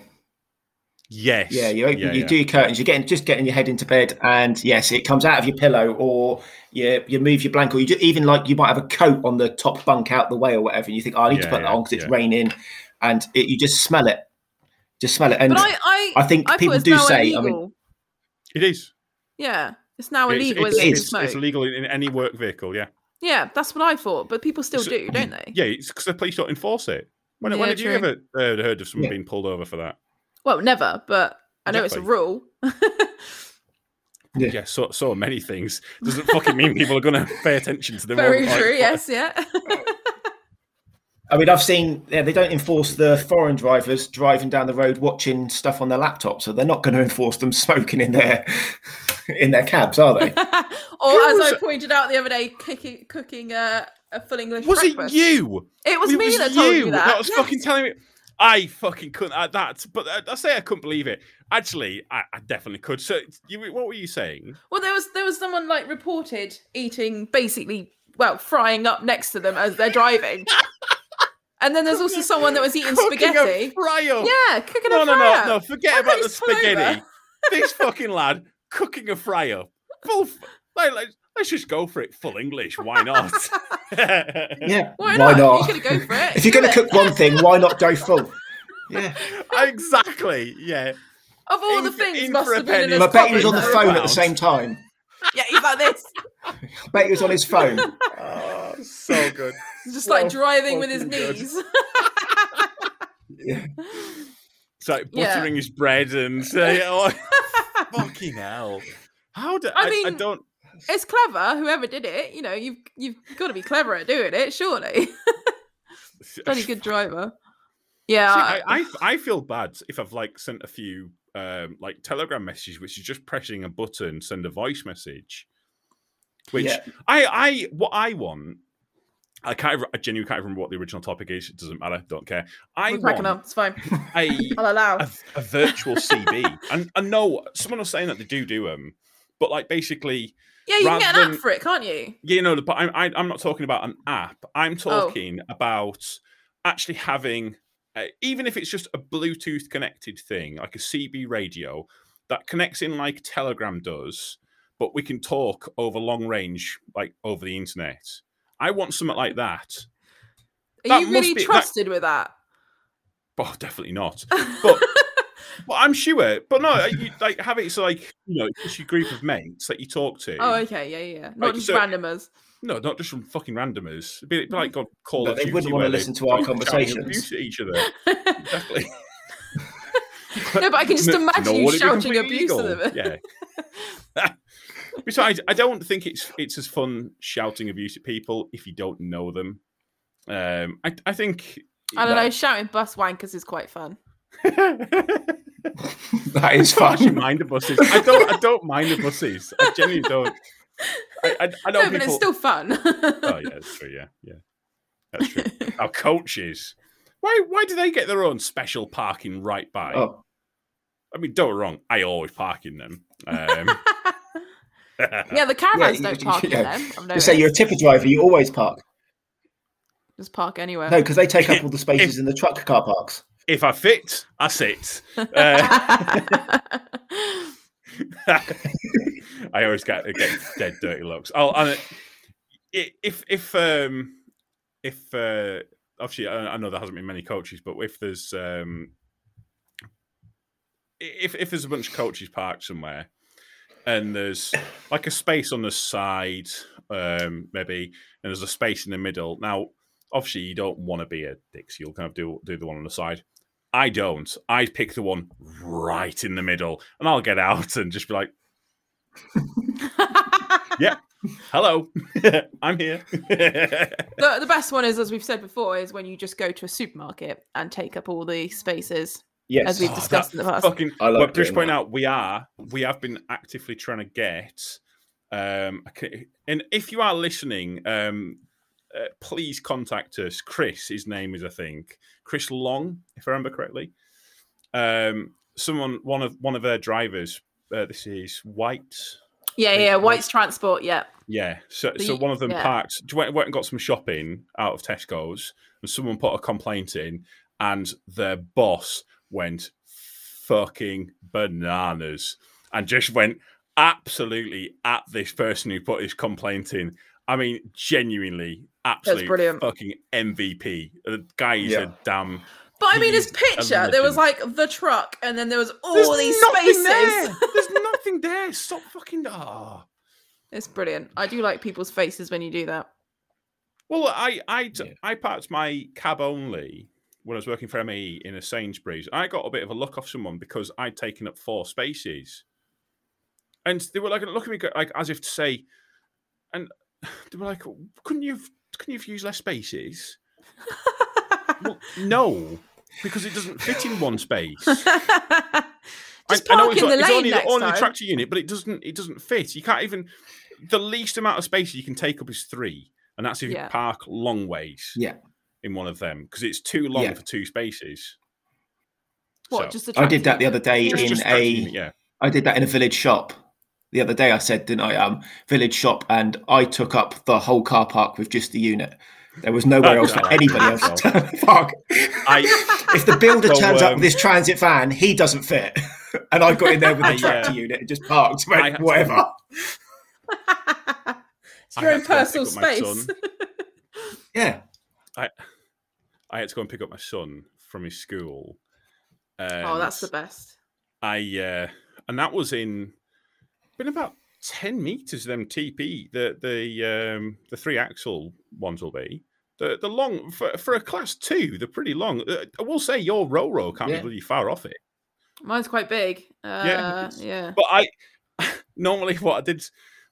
Yes. Yeah, you open, yeah, you yeah. do your curtains. You're getting just getting your head into bed, and yes, it comes out of your pillow, or you you move your blanket, or you do, even like you might have a coat on the top bunk out the way or whatever. And you think, oh, I need to Yeah, put that on because it's raining, and it, you just smell it. Just smell it. And But I, I, I think I people do now say, I mean- illegal. It is. yeah, it's now It's, illegal, it's, isn't it, to it's, smoke? it's illegal in, in any work vehicle. Yeah. Yeah, that's what I thought. But people still So- do, don't they? Yeah, it's because the police don't enforce it. When, when Yeah, have you ever uh, heard of someone Yeah. being pulled over for that? Well, never. But I know it's a Exactly. rule. Yeah. Yeah, so so many things doesn't fucking mean people are going to pay attention to them. <laughs> Very Like, true. what- Yes. <laughs> Yeah. <laughs> I mean, I've seen yeah, they don't enforce the foreign drivers driving down the road watching stuff on their laptop, so they're not going to enforce them smoking in their in their cabs, are they? or Who as I pointed out the other day, cooking cooking uh, a full English Was it breakfast. you? It was It me was that told you that. was Yes. fucking telling me. I fucking couldn't. Uh, that, but uh, I say I couldn't believe it. Actually, I, I definitely could. So, you, what were you saying? Well, there was there was someone like reported eating basically well frying up next to them as they're driving, <laughs> and then there's also someone that was eating Cooking spaghetti. fryer. Yeah, cooking No, a no, fryer. no, no. Forget about the you pull over? spaghetti. <laughs> this <laughs> fucking lad cooking a fryer. Full. f- Like, like, let's just go for it. Full English. Why not? <laughs> Yeah, Why, why not? not? You're gonna go for it. if you're going to it. cook one thing, why not go full? <laughs> Yeah, exactly. Yeah. of all in the things, in must have been in penny. I bet he was on the phone though. at the same time. Yeah, he's like this. I <laughs> bet he was on his phone. Oh, so good. He's just like So driving with his good. knees. Yeah. It's like Yeah. buttering his bread and say, oh, fucking hell. How do I I, I, don't it's clever. Whoever did it, you know, you've you've got to be clever at doing it. Surely, <laughs> <laughs> bloody good driver. Yeah, See, I- I, I <laughs> I feel bad if I've like sent a few um like telegram messages which is just pressing a button, send a voice message. Which Yeah. I I what I want I can't. I genuinely can't remember what the original topic is. It doesn't matter. Don't care. I we're cracking want up. It's fine. a I'll allow. a, a virtual CB. and I know someone was saying that they do do them, but like basically, Yeah, you can get an rather app for it, can't you? you know, but I'm I, I'm not talking about an app. Oh. I'm talking about actually having, uh, even if it's just a Bluetooth connected thing, like a CB radio that connects in like Telegram does, but we can talk over long range, like over the internet. I want something like that. Are That you really be- that- trusted with that? Oh, definitely not. <laughs> But but I'm sure. But no, you like <laughs> have it so like you know, it's just your group of mates that you talk to. oh, okay, yeah, yeah, yeah. Not Right, just so- randomers. No, not just from fucking randomers. It'd be, it'd be like God Call No, they wouldn't wanna listen to our fucking conversations. abuse at each other. Exactly. <laughs> no, but I can just imagine nor you would it be shouting abuse legal. at them. Yeah. <laughs> Besides, I don't think it's it's as fun shouting abuse at people if you don't know them. Um, I I think I don't know. Shouting bus wankers is quite fun. <laughs> That is I actually fun. mind the buses. I don't. I don't mind the buses. I genuinely don't. I, I, I know No, but people. it's still fun. Oh yeah, that's true. Yeah, yeah, that's true. Our coaches. Why? Why do they get their own special parking right by? Oh, I mean, don't get wrong. I always park in them. Um, <laughs> yeah, the <laughs> caravans Yeah, don't you- park in yeah. them. I've they say you're a tipper driver. You always park. Just park anywhere. No, because they take up all the spaces in the truck car parks. If I fit, I sit. Uh, <laughs> I always get get dead dirty looks. Oh, it- if if um if uh obviously I, I know there hasn't been many coaches, but if there's um if if there's a bunch of coaches parked somewhere and there's like a space on the side, um maybe, and there's a space in the middle. Now, obviously, you don't want to be a dick, so you'll kind of do do the one on the side. I don't. I pick the one right in the middle, and I'll get out and just be like, <laughs> "Yeah, hello, <laughs> I'm here." <laughs> the, the best one is, as we've said before, is when you just go to a supermarket and take up all the spaces, Yes. as we've Oh, discussed that in the past. Fucking, I like well, just point that. out we are we have been actively trying to get um okay, and if you are listening um uh, please contact us chris his name is i think chris long if i remember correctly um someone one of one of their drivers uh, this is white Yeah, yeah, White's transport. Yeah, yeah so The- so one of them yeah. parked went, went and got some shopping out of tesco's and someone put a complaint in and their boss went fucking bananas and just went absolutely at this person who put his complaint in. I mean, genuinely, absolute brilliant. fucking MVP. The guy is Yeah. a damn But I mean, his picture, there was like the truck, and then there was all There's these spaces. There. There's <laughs> nothing there. Stop fucking. Ah. It's brilliant. I do like people's faces when you do that. Well, I I t- Yeah. I parked my cab only when I was working for MAE in a Sainsbury's. I got a bit of a look off someone because I'd taken up four spaces, and they were like looking at me like as if to say, and <sighs> they were like, "Couldn't you have, couldn't you have used less spaces?" <laughs> well, no, because it doesn't fit in one space. <laughs> Just I, park I know it's, in the like- it's lane only, next only the time. tractor unit, but it doesn't it doesn't fit. You can't even the least amount of space you can take up is three, and that's if Yeah. you park long ways Yeah. in one of them because it's too long Yeah. for two spaces. what? So- Just the I did that the other day Just- in just a. unit, yeah. I did that in a village shop. The other day I said, didn't I? Um, village shop, and I took up the whole car park with just the unit. There was nowhere else for <laughs> anybody else to <laughs> park. I If the builder So, turns up with this transit van, he doesn't fit. <laughs> And I got in there with the I, uh, tractor unit and just parked, went, I to- whatever. it's your own to go and personal pick up my space. Yeah. I I had to go and pick up my son from his school. oh, that's the best. I uh, and that was in been about ten meters. Them TP the the um, the three axle ones will be the the long for, for a class two. They're pretty long. Uh, I will say your Roro can't Yeah. be really far off it. Mine's quite big. Uh, Yeah, yeah. But I <laughs> normally what I did,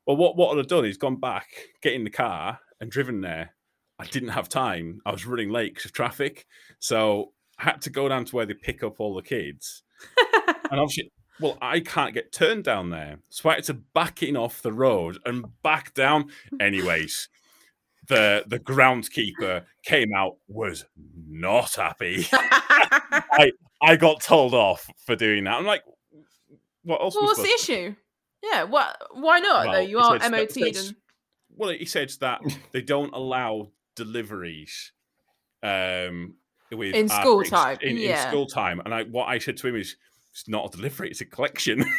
well, what what I'd have done is gone back, get in the car, and driven there. I didn't have time. I was running late because of traffic, so I had to go down to where they pick up all the kids. <laughs> and obviously, well, I can't get turned down there, so I had to back in off the road and back down. Anyways, the the groundskeeper came out was not happy. <laughs> I I got told off for doing that. I'm like, what else? well, what's the issue? Yeah, what? Why not? though you are it and Well, he said that <laughs> they don't allow deliveries um, with In school time, In, in school time, and I what I said to him is, "It's not a delivery; it's a collection." <laughs>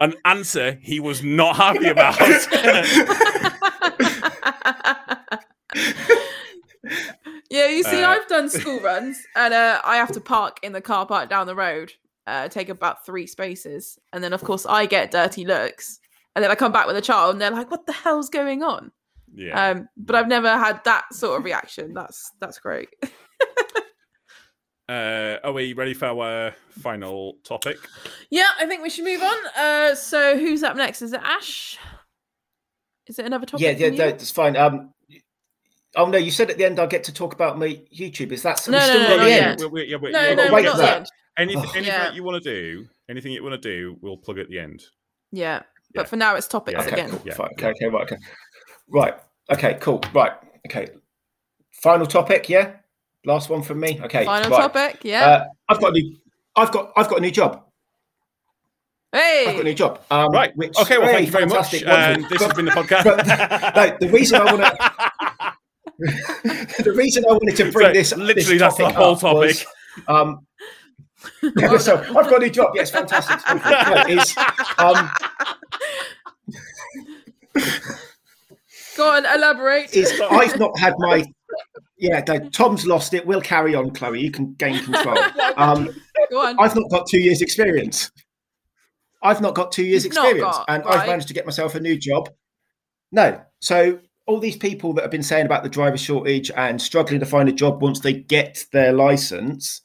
An answer he was not happy about. <laughs> yeah, you see, Uh, I've done school <laughs> runs, and uh, I have to park in the car park down the road, uh, take about three spaces, and then of course I get dirty looks, and then I come back with a child, and they're like, "What the hell's going on?" yeah. Um, but I've never had that sort of reaction. That's that's great. Uh, are we ready for our final topic? yeah, I think we should move on. Uh, so who's up next? Is it Ash? Is it another topic? Yeah, yeah, no, you? that's fine. Um, oh no, you said at the end I'll get to talk about my YouTube. Is that No, no, still no, not at not the We- we- yeah, we- no, yeah, no, wait not for the that. end. Anything, <laughs> Oh, anything yeah. you want to do, anything you want to do, we'll plug at the end. Yeah, but Yeah. for now it's topics Yeah, Okay, again. cool. Yeah, Fine. Okay, okay, right, okay. Right. Okay, cool. Right. Okay. Final topic, yeah? Last one from me. Okay. Final right. topic. Yeah. Uh, I've got a new I've got I've got a new job. hey. I've got a new job. Um, Right. Which, okay. Well, hey, thank you very much. fantastic, And this has been the <laughs> podcast. no, the reason I want to <laughs> the reason I wanted to bring So, this literally, this that's the whole up was, topic. um, yeah, <laughs> so I've got a new job. Yes, fantastic. No, is um, Go on, elaborate. is I've not had my yeah. Tom's lost it. We'll carry on, Chloe. You can gain control. <laughs> Um, Go on. I've not got two years' experience. I've not got two years' You've experience, got, and right. I've managed to get myself a new job. No, so all these people that have been saying about the driver shortage and struggling to find a job once they get their license,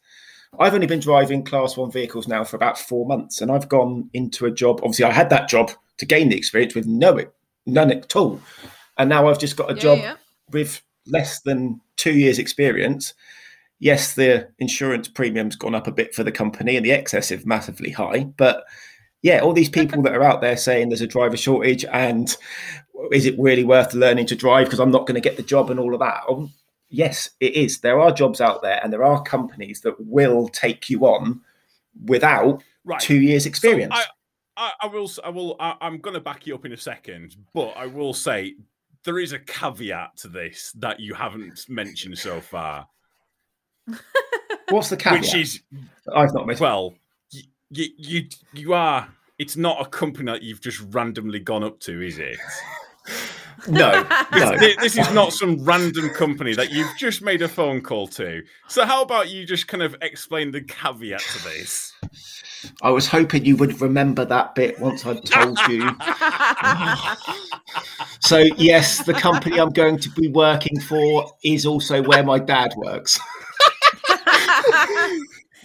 I've only been driving class one vehicles now for about four months, and I've gone into a job. Obviously, I had that job to gain the experience with no it none at all, and now I've just got a Yeah, job yeah. with less than two years' experience. Yes, the insurance premium's gone up a bit for the company, and the excess is massively high, but yeah, all these people that are out there saying there's a driver shortage and is it really worth learning to drive because I'm not going to get the job and all of that. Um, yes, it is. There are jobs out there and there are companies that will take you on without Right. two years So experience. I, I, I will. I will. I, I'm going to back you up in a second, but I will say there is a caveat to this that you haven't mentioned so far, What's the caveat? which is I've not missed. well, you, you, you, you are. It's not a company that you've just randomly gone up to, is it? <laughs> No, <laughs> no. Th- This is not some random company that you've just made a phone call to. So how about you just kind of explain the caveat to this? I was hoping you would remember that bit once I'd told you. So, yes, the company I'm going to be working for is also where my dad works. <laughs>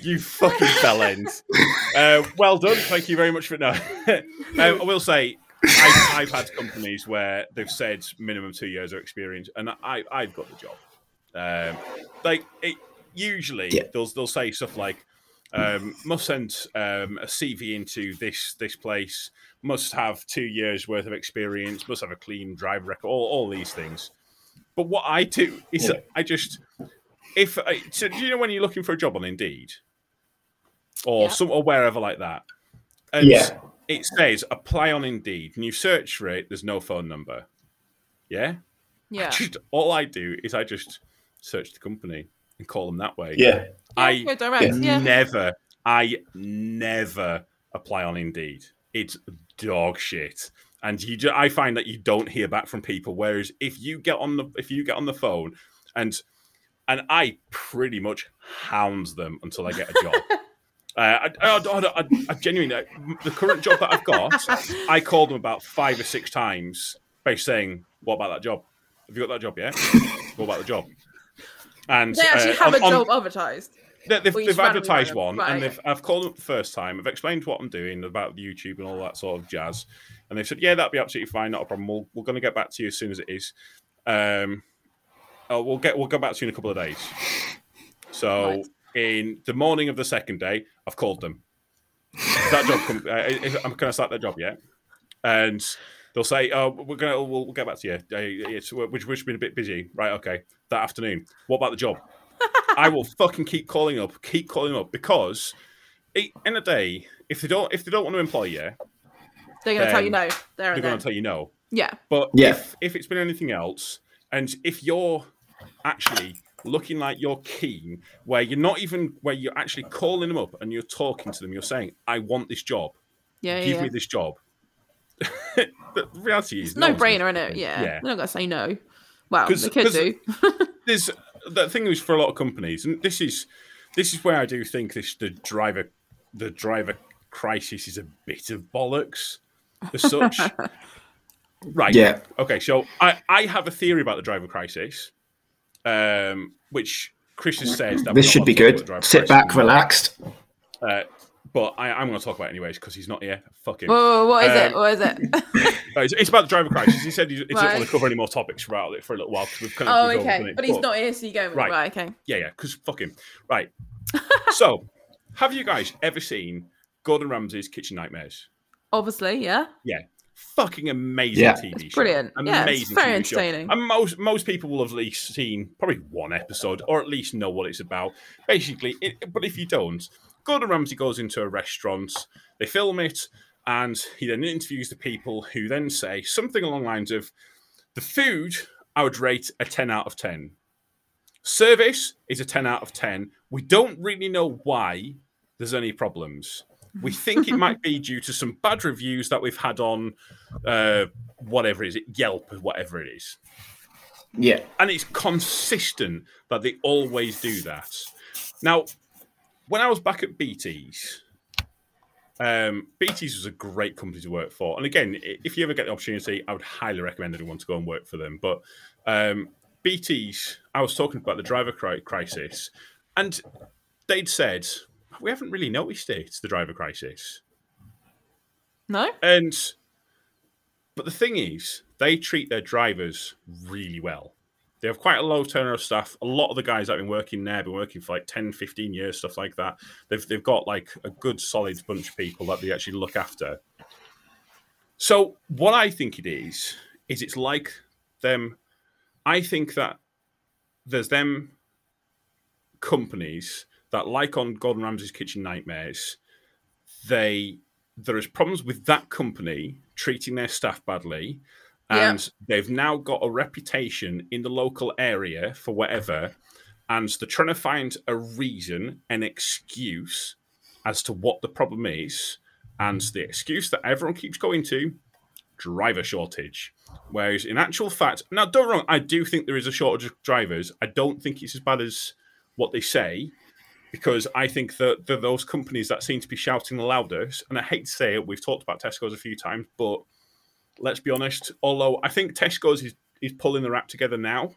You fucking bellends. Uh, well done. Thank you very much for no. um, <laughs> I will say, I, I've had companies where they've said minimum two years of experience, and I, I've got the job. Um, like it, usually, Yeah. they'll they'll say stuff like, um, "Must send um, a CV into this this place. Must have two years worth of experience. Must have a clean drive record. All, all these things." But what I do is Yeah. I just if I, so do you know when you're looking for a job on Indeed or Yeah. some or wherever like that, and Yeah. It says apply on Indeed, and you search for it. There's no phone number. Yeah, yeah. just all I do is I just search the company and call them that way. Yeah. I Go direct. Yeah. never, I never apply on Indeed. It's dog shit, and you. Ju- I find that you don't hear back from people. Whereas if you get on the if you get on the phone and and I pretty much hound them until I get a job. <laughs> Uh, I, I, I, I, I genuinely, the current job that I've got, I called them about five or six times, basically saying, "What about that job? Have you got that job yet? what about the job?" And They actually uh, have on- a on- job advertised. they- they've, they've advertised one, Right, and they've, I've called them the first time. I've explained what I'm doing about YouTube and all that sort of jazz, and they've said, "Yeah, that'd be absolutely fine, not a problem. We'll, we're going to get back to you as soon as it is. Um, oh, we'll get we'll go back to you in a couple of days." So, Right. in the morning of the second day, I've called them. That job come, uh, I'm going to start that job yet, and they'll say, "Oh, we're going to we'll, we'll get back to you. Uh, it's which which been a bit busy, right? Okay, that afternoon. What about the job?" <laughs> I will fucking keep calling up, keep calling up because it, in a day, if they don't if they don't want to employ you, They're going to tell you no. There they're going to tell you no. Yeah. But Yeah. if if it's been anything else, and if you're actually looking like you're keen, where you're not even where you're actually calling them up and you're talking to them, you're saying, "I want this job. Yeah. Give yeah. me this job." <laughs> the reality is It's no brainer, innit? fucking- Yeah. yeah. They're not going to say no. Well, 'Cause- they could 'cause- do. <laughs> there's the thing is for a lot of companies, and this is this is where I do think this the driver the driver crisis is a bit of bollocks as such. <laughs> right. Yeah. Okay. So I I have a theory about the driver crisis, um, which Chris has said that This should be to talk about good. Sit back, anymore. relaxed. Uh, but I, I'm going to talk about it anyways because he's not here. Fuck him. Whoa, whoa, what is it? Um, What is it? <laughs> It's, it's about the driver crisis. He said he, he doesn't Right. want to cover any more topics about it for a little while because we've kind of oh, okay. But he's not here, so you go with Right. Right, okay. Yeah, yeah, because fuck him. Right. <laughs> so, have you guys ever seen Gordon Ramsay's Kitchen Nightmares? Obviously, yeah. Yeah. Fucking amazing Yeah. TV show. brilliant. Yeah, it's Amazing very TV show. And most most people will have at least seen probably one episode or at least know what it's about. Basically, it, but if you don't, Gordon Ramsay goes into a restaurant, they film it, and he then interviews the people who then say something along the lines of the food I would rate a 10 out of 10. Service is a 10 out of 10. We don't really know why there's any problems. We think it might be due to some bad reviews that we've had on uh, whatever it is, Yelp or whatever it is. Yeah. And it's consistent that they always do that. Now, when I was back at BT's, um, BT's was a great company to work for. And again, if you ever get the opportunity, I would highly recommend anyone to go and work for them. But um, BT's, I was talking about the driver crisis, and they'd said, we haven't really noticed it, the driver crisis. No? And but the thing is, they treat their drivers really well. They have quite a low turnover of staff. A lot of the guys that have been working there have been working for like 10, 15 years, stuff like that. They've they've got like a good solid bunch of people that they actually look after. So what I think it is, is it's like them I think that there's them companies that like on Gordon Ramsay's Kitchen Nightmares, they there is problems with that company treating their staff badly and they've now got a reputation in the local area for whatever and they're trying to find a reason an excuse as to what the problem is and the excuse that everyone keeps going to driver shortage. Whereas in actual fact, now don't wrong, I do think there is a shortage of drivers. I don't think it's as bad as what they say, because I think that, that those companies that seem to be shouting the loudest, and I hate to say it, we've talked about Tesco's a few times, but let's be honest, although I think Tesco's is, is pulling the act together now,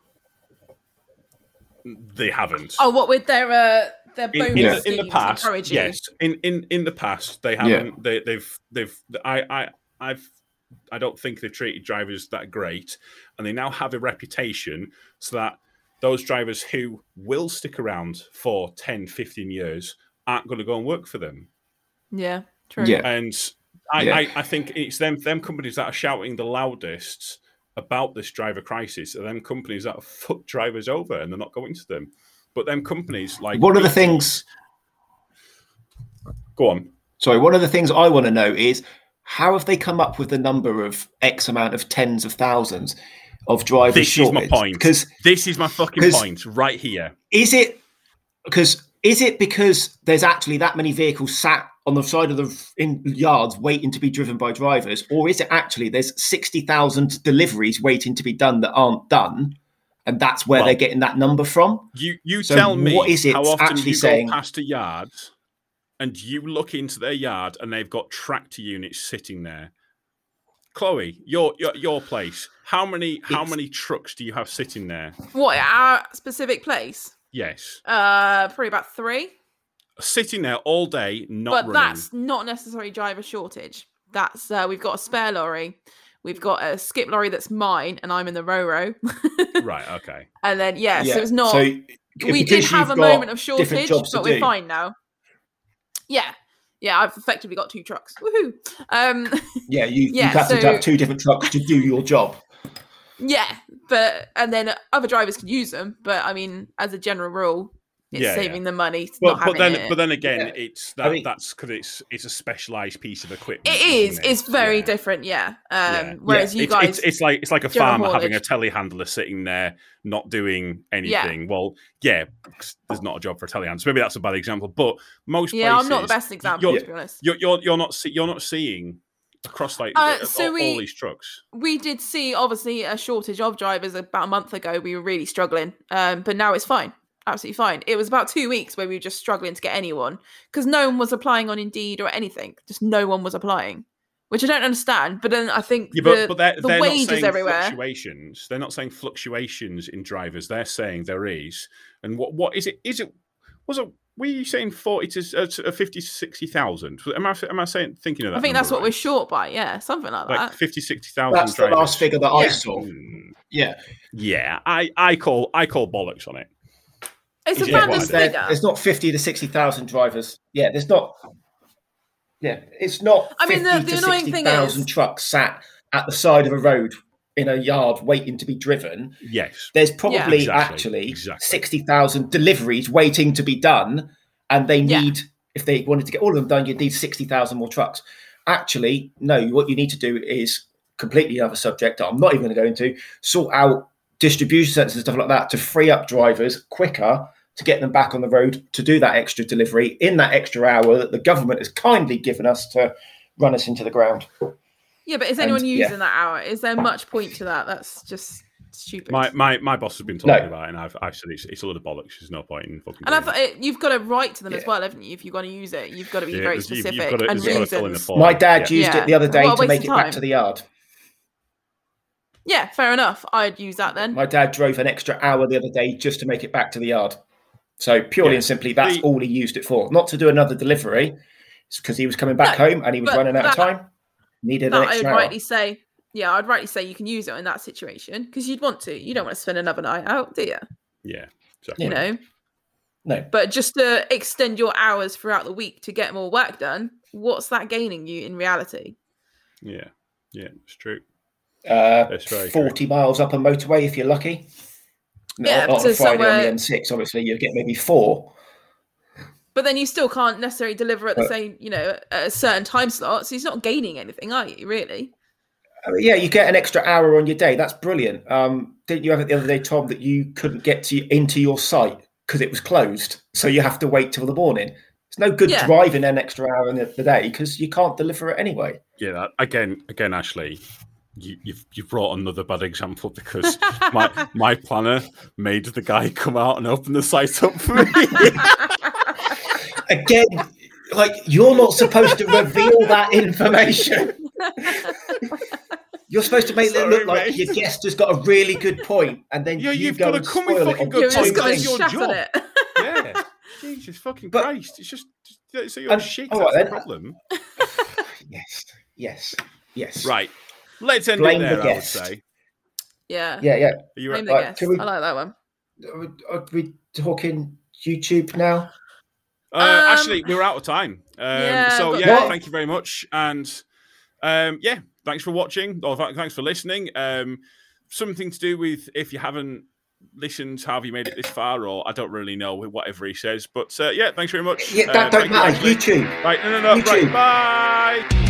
they haven't. Oh, what with their uh, their In, bonus in, the, in the past, yes. In, in in the past, they haven't. They, they've they've. I I I've. I don't think they've treated drivers that great, and they now have a reputation so that those drivers who will stick around for 10, 15 years aren't going to go and work for them. Yeah, true. Yeah. And I, Yeah. I, I think it's them them companies that are shouting the loudest about this driver crisis are them companies that have fucked drivers over and they're not going to them. But them companies like One of the things, go on. sorry, one of the things I want to know is how have they come up with the number of X amount of tens of thousands of drivers This is my point. Because This is my fucking point right here. is it because is it because there's actually that many vehicles sat on the side of the in yards waiting to be driven by drivers, or is it actually there's sixty thousand deliveries waiting to be done that aren't done, and that's where Well- they're getting that number from? You you So tell me what is it how often actually you saying? go past a yard and you look into their yard and they've got tractor units sitting there. Chloe, your your, your place. How many how It's- many trucks do you have sitting there? What our specific place? Yes, Uh, probably about three. sitting there all day, not but running. that's not necessarily driver shortage. That's uh, we've got a spare lorry, we've got a skip lorry that's mine, and I'm in the Roro. <laughs> right. Okay. and then yeah, so it's not. So we did have a moment of shortage, but we're do. fine now. Yeah, yeah, I've effectively got two trucks. Woohoo! Um, <laughs> Yeah, you, Yeah, you have to so- have two different trucks to do your job. yeah, but and then other drivers can use them, but I mean, as a general rule, it's Yeah, yeah. saving the money. But, not but then it. but then again, Yeah. it's that mean- that's because it's it's a specialized piece of equipment. it isn't is. It's very Yeah. different. Yeah. Um, Yeah. Whereas Yeah, you it's, guys, it's, it's like it's like a general farmer having a haulage. telehandler sitting there not doing anything. Well, yeah, there's not a job for a telehandler. So maybe that's a bad example. But most places yeah, places, I'm not the best example You're, to be honest. you're, you're you're not see, you're not seeing across like Uh, uh, so all, we- all these trucks. we did see obviously a shortage of drivers about a month ago. We were really struggling, um, but now it's fine, absolutely fine. It was about two weeks where we were just struggling to get anyone because no one was applying on Indeed or anything. Just no one was applying, which I don't understand. But then I think Yeah, but, the, but they're, the they're wages not saying everywhere. fluctuations. They're not saying fluctuations in drivers. They're saying there is. And what what is it? Is it was it? Were you saying forty to uh, to, uh, fifty to sixty thousand? Am I am I saying thinking of that? I think number that's what we're short by. Yeah, something like like that. 50, 60,000 That's the last figure that I saw. Mm, Yeah, Yeah, I, I call I call bollocks on it. It's a Yeah, random there- figure. there's not fifty to sixty thousand drivers. Yeah, there's not. Yeah, it's not. I mean, the- the to annoying thing 60,000 is- trucks sat at the side of a road in a yard waiting to be driven. Yes. There's probably Exactly, actually exactly. sixty thousand deliveries waiting to be done, and they Yeah. need. If they wanted to get all of them done, you'd need sixty thousand more trucks. Actually, no. What you need to do is completely another subject. that I'm not even going to go into. Sort out distribution centers and stuff like that to free up drivers quicker to get them back on the road to do that extra delivery in that extra hour that the government has kindly given us to run us into the ground. yeah, but is and- anyone yeah. using that hour? Is there much point to that? That's just stupid. My, my my boss has been talking No. about it, and I've, I've said it's, it's a lot of bollocks. There's no point in fucking. and I doing thought it, you've got to write to them as well, haven't you? If you're going to use it, you've got to be Yeah, very you've- you've specific gotta- and you've fill in the reasons. form. My dad Yeah. used Yeah. it the other day What to make of it back to the yard. Yeah, fair enough. I'd use that then. My dad drove an extra hour the other day just to make it back to the yard. So purely Yeah. and simply, that's The- all he used it for. Not to do another delivery. Because he was coming back No, home and he was running out of time. Needed But an I would rightly say, yeah, I'd rightly say you can use it in that situation because you'd want to. You don't want to spend another night out, do you? Yeah, exactly. You know. No. But just to extend your hours throughout the week to get more work done, what's that gaining you in reality? Yeah, yeah, it's true. Uh, That's very true. 40 miles up a motorway if you're lucky. No, Yeah, not so on a Friday on somewhere- the M6, obviously, you get maybe four. But then you still can't necessarily deliver at the But- same, you know, at a certain time slot. So you're not gaining anything, are you? Really? I mean, yeah, you get an extra hour on your day. That's brilliant. Um, didn't you have it the other day, Tom, that you couldn't get to into your site because it was closed? So you have to wait till the morning. It's no good Yeah. driving an extra hour in the, the day because you can't deliver it anyway. Yeah, that, again, again, Ashley. You, you've you brought another bad example because my <laughs> my planner made the guy come out and open the site up for me. Again, like you're not supposed to reveal that information. You're supposed to make it Sorry, look like mate. your guest has got a really good point, and then Yeah, you you've go gotta and come with spoil it fucking good You've two just got to It's your job. it. yeah, <laughs> Jesus fucking But- Christ! It's just, just so you're Um, shit. all That's right the problem. <laughs> Yes, yes, yes. Right, let's end Blame it the there. I would guest. say. Yeah. Yeah, yeah. Are you Blame right? the Right, guest. can we- I like that one. Are we talking YouTube now? Uh, Um, actually, we're out of time. Um, yeah, so yeah, What? thank you very much, and um, yeah, thanks for watching or th- thanks for listening. Um, something to do with if you haven't listened, how have you made it this far, or I don't really know whatever he says, but uh, yeah, thanks very much. Yeah, Uh, that thank don't matter. Ashley. YouTube. Right, no, no, no, YouTube. right, bye.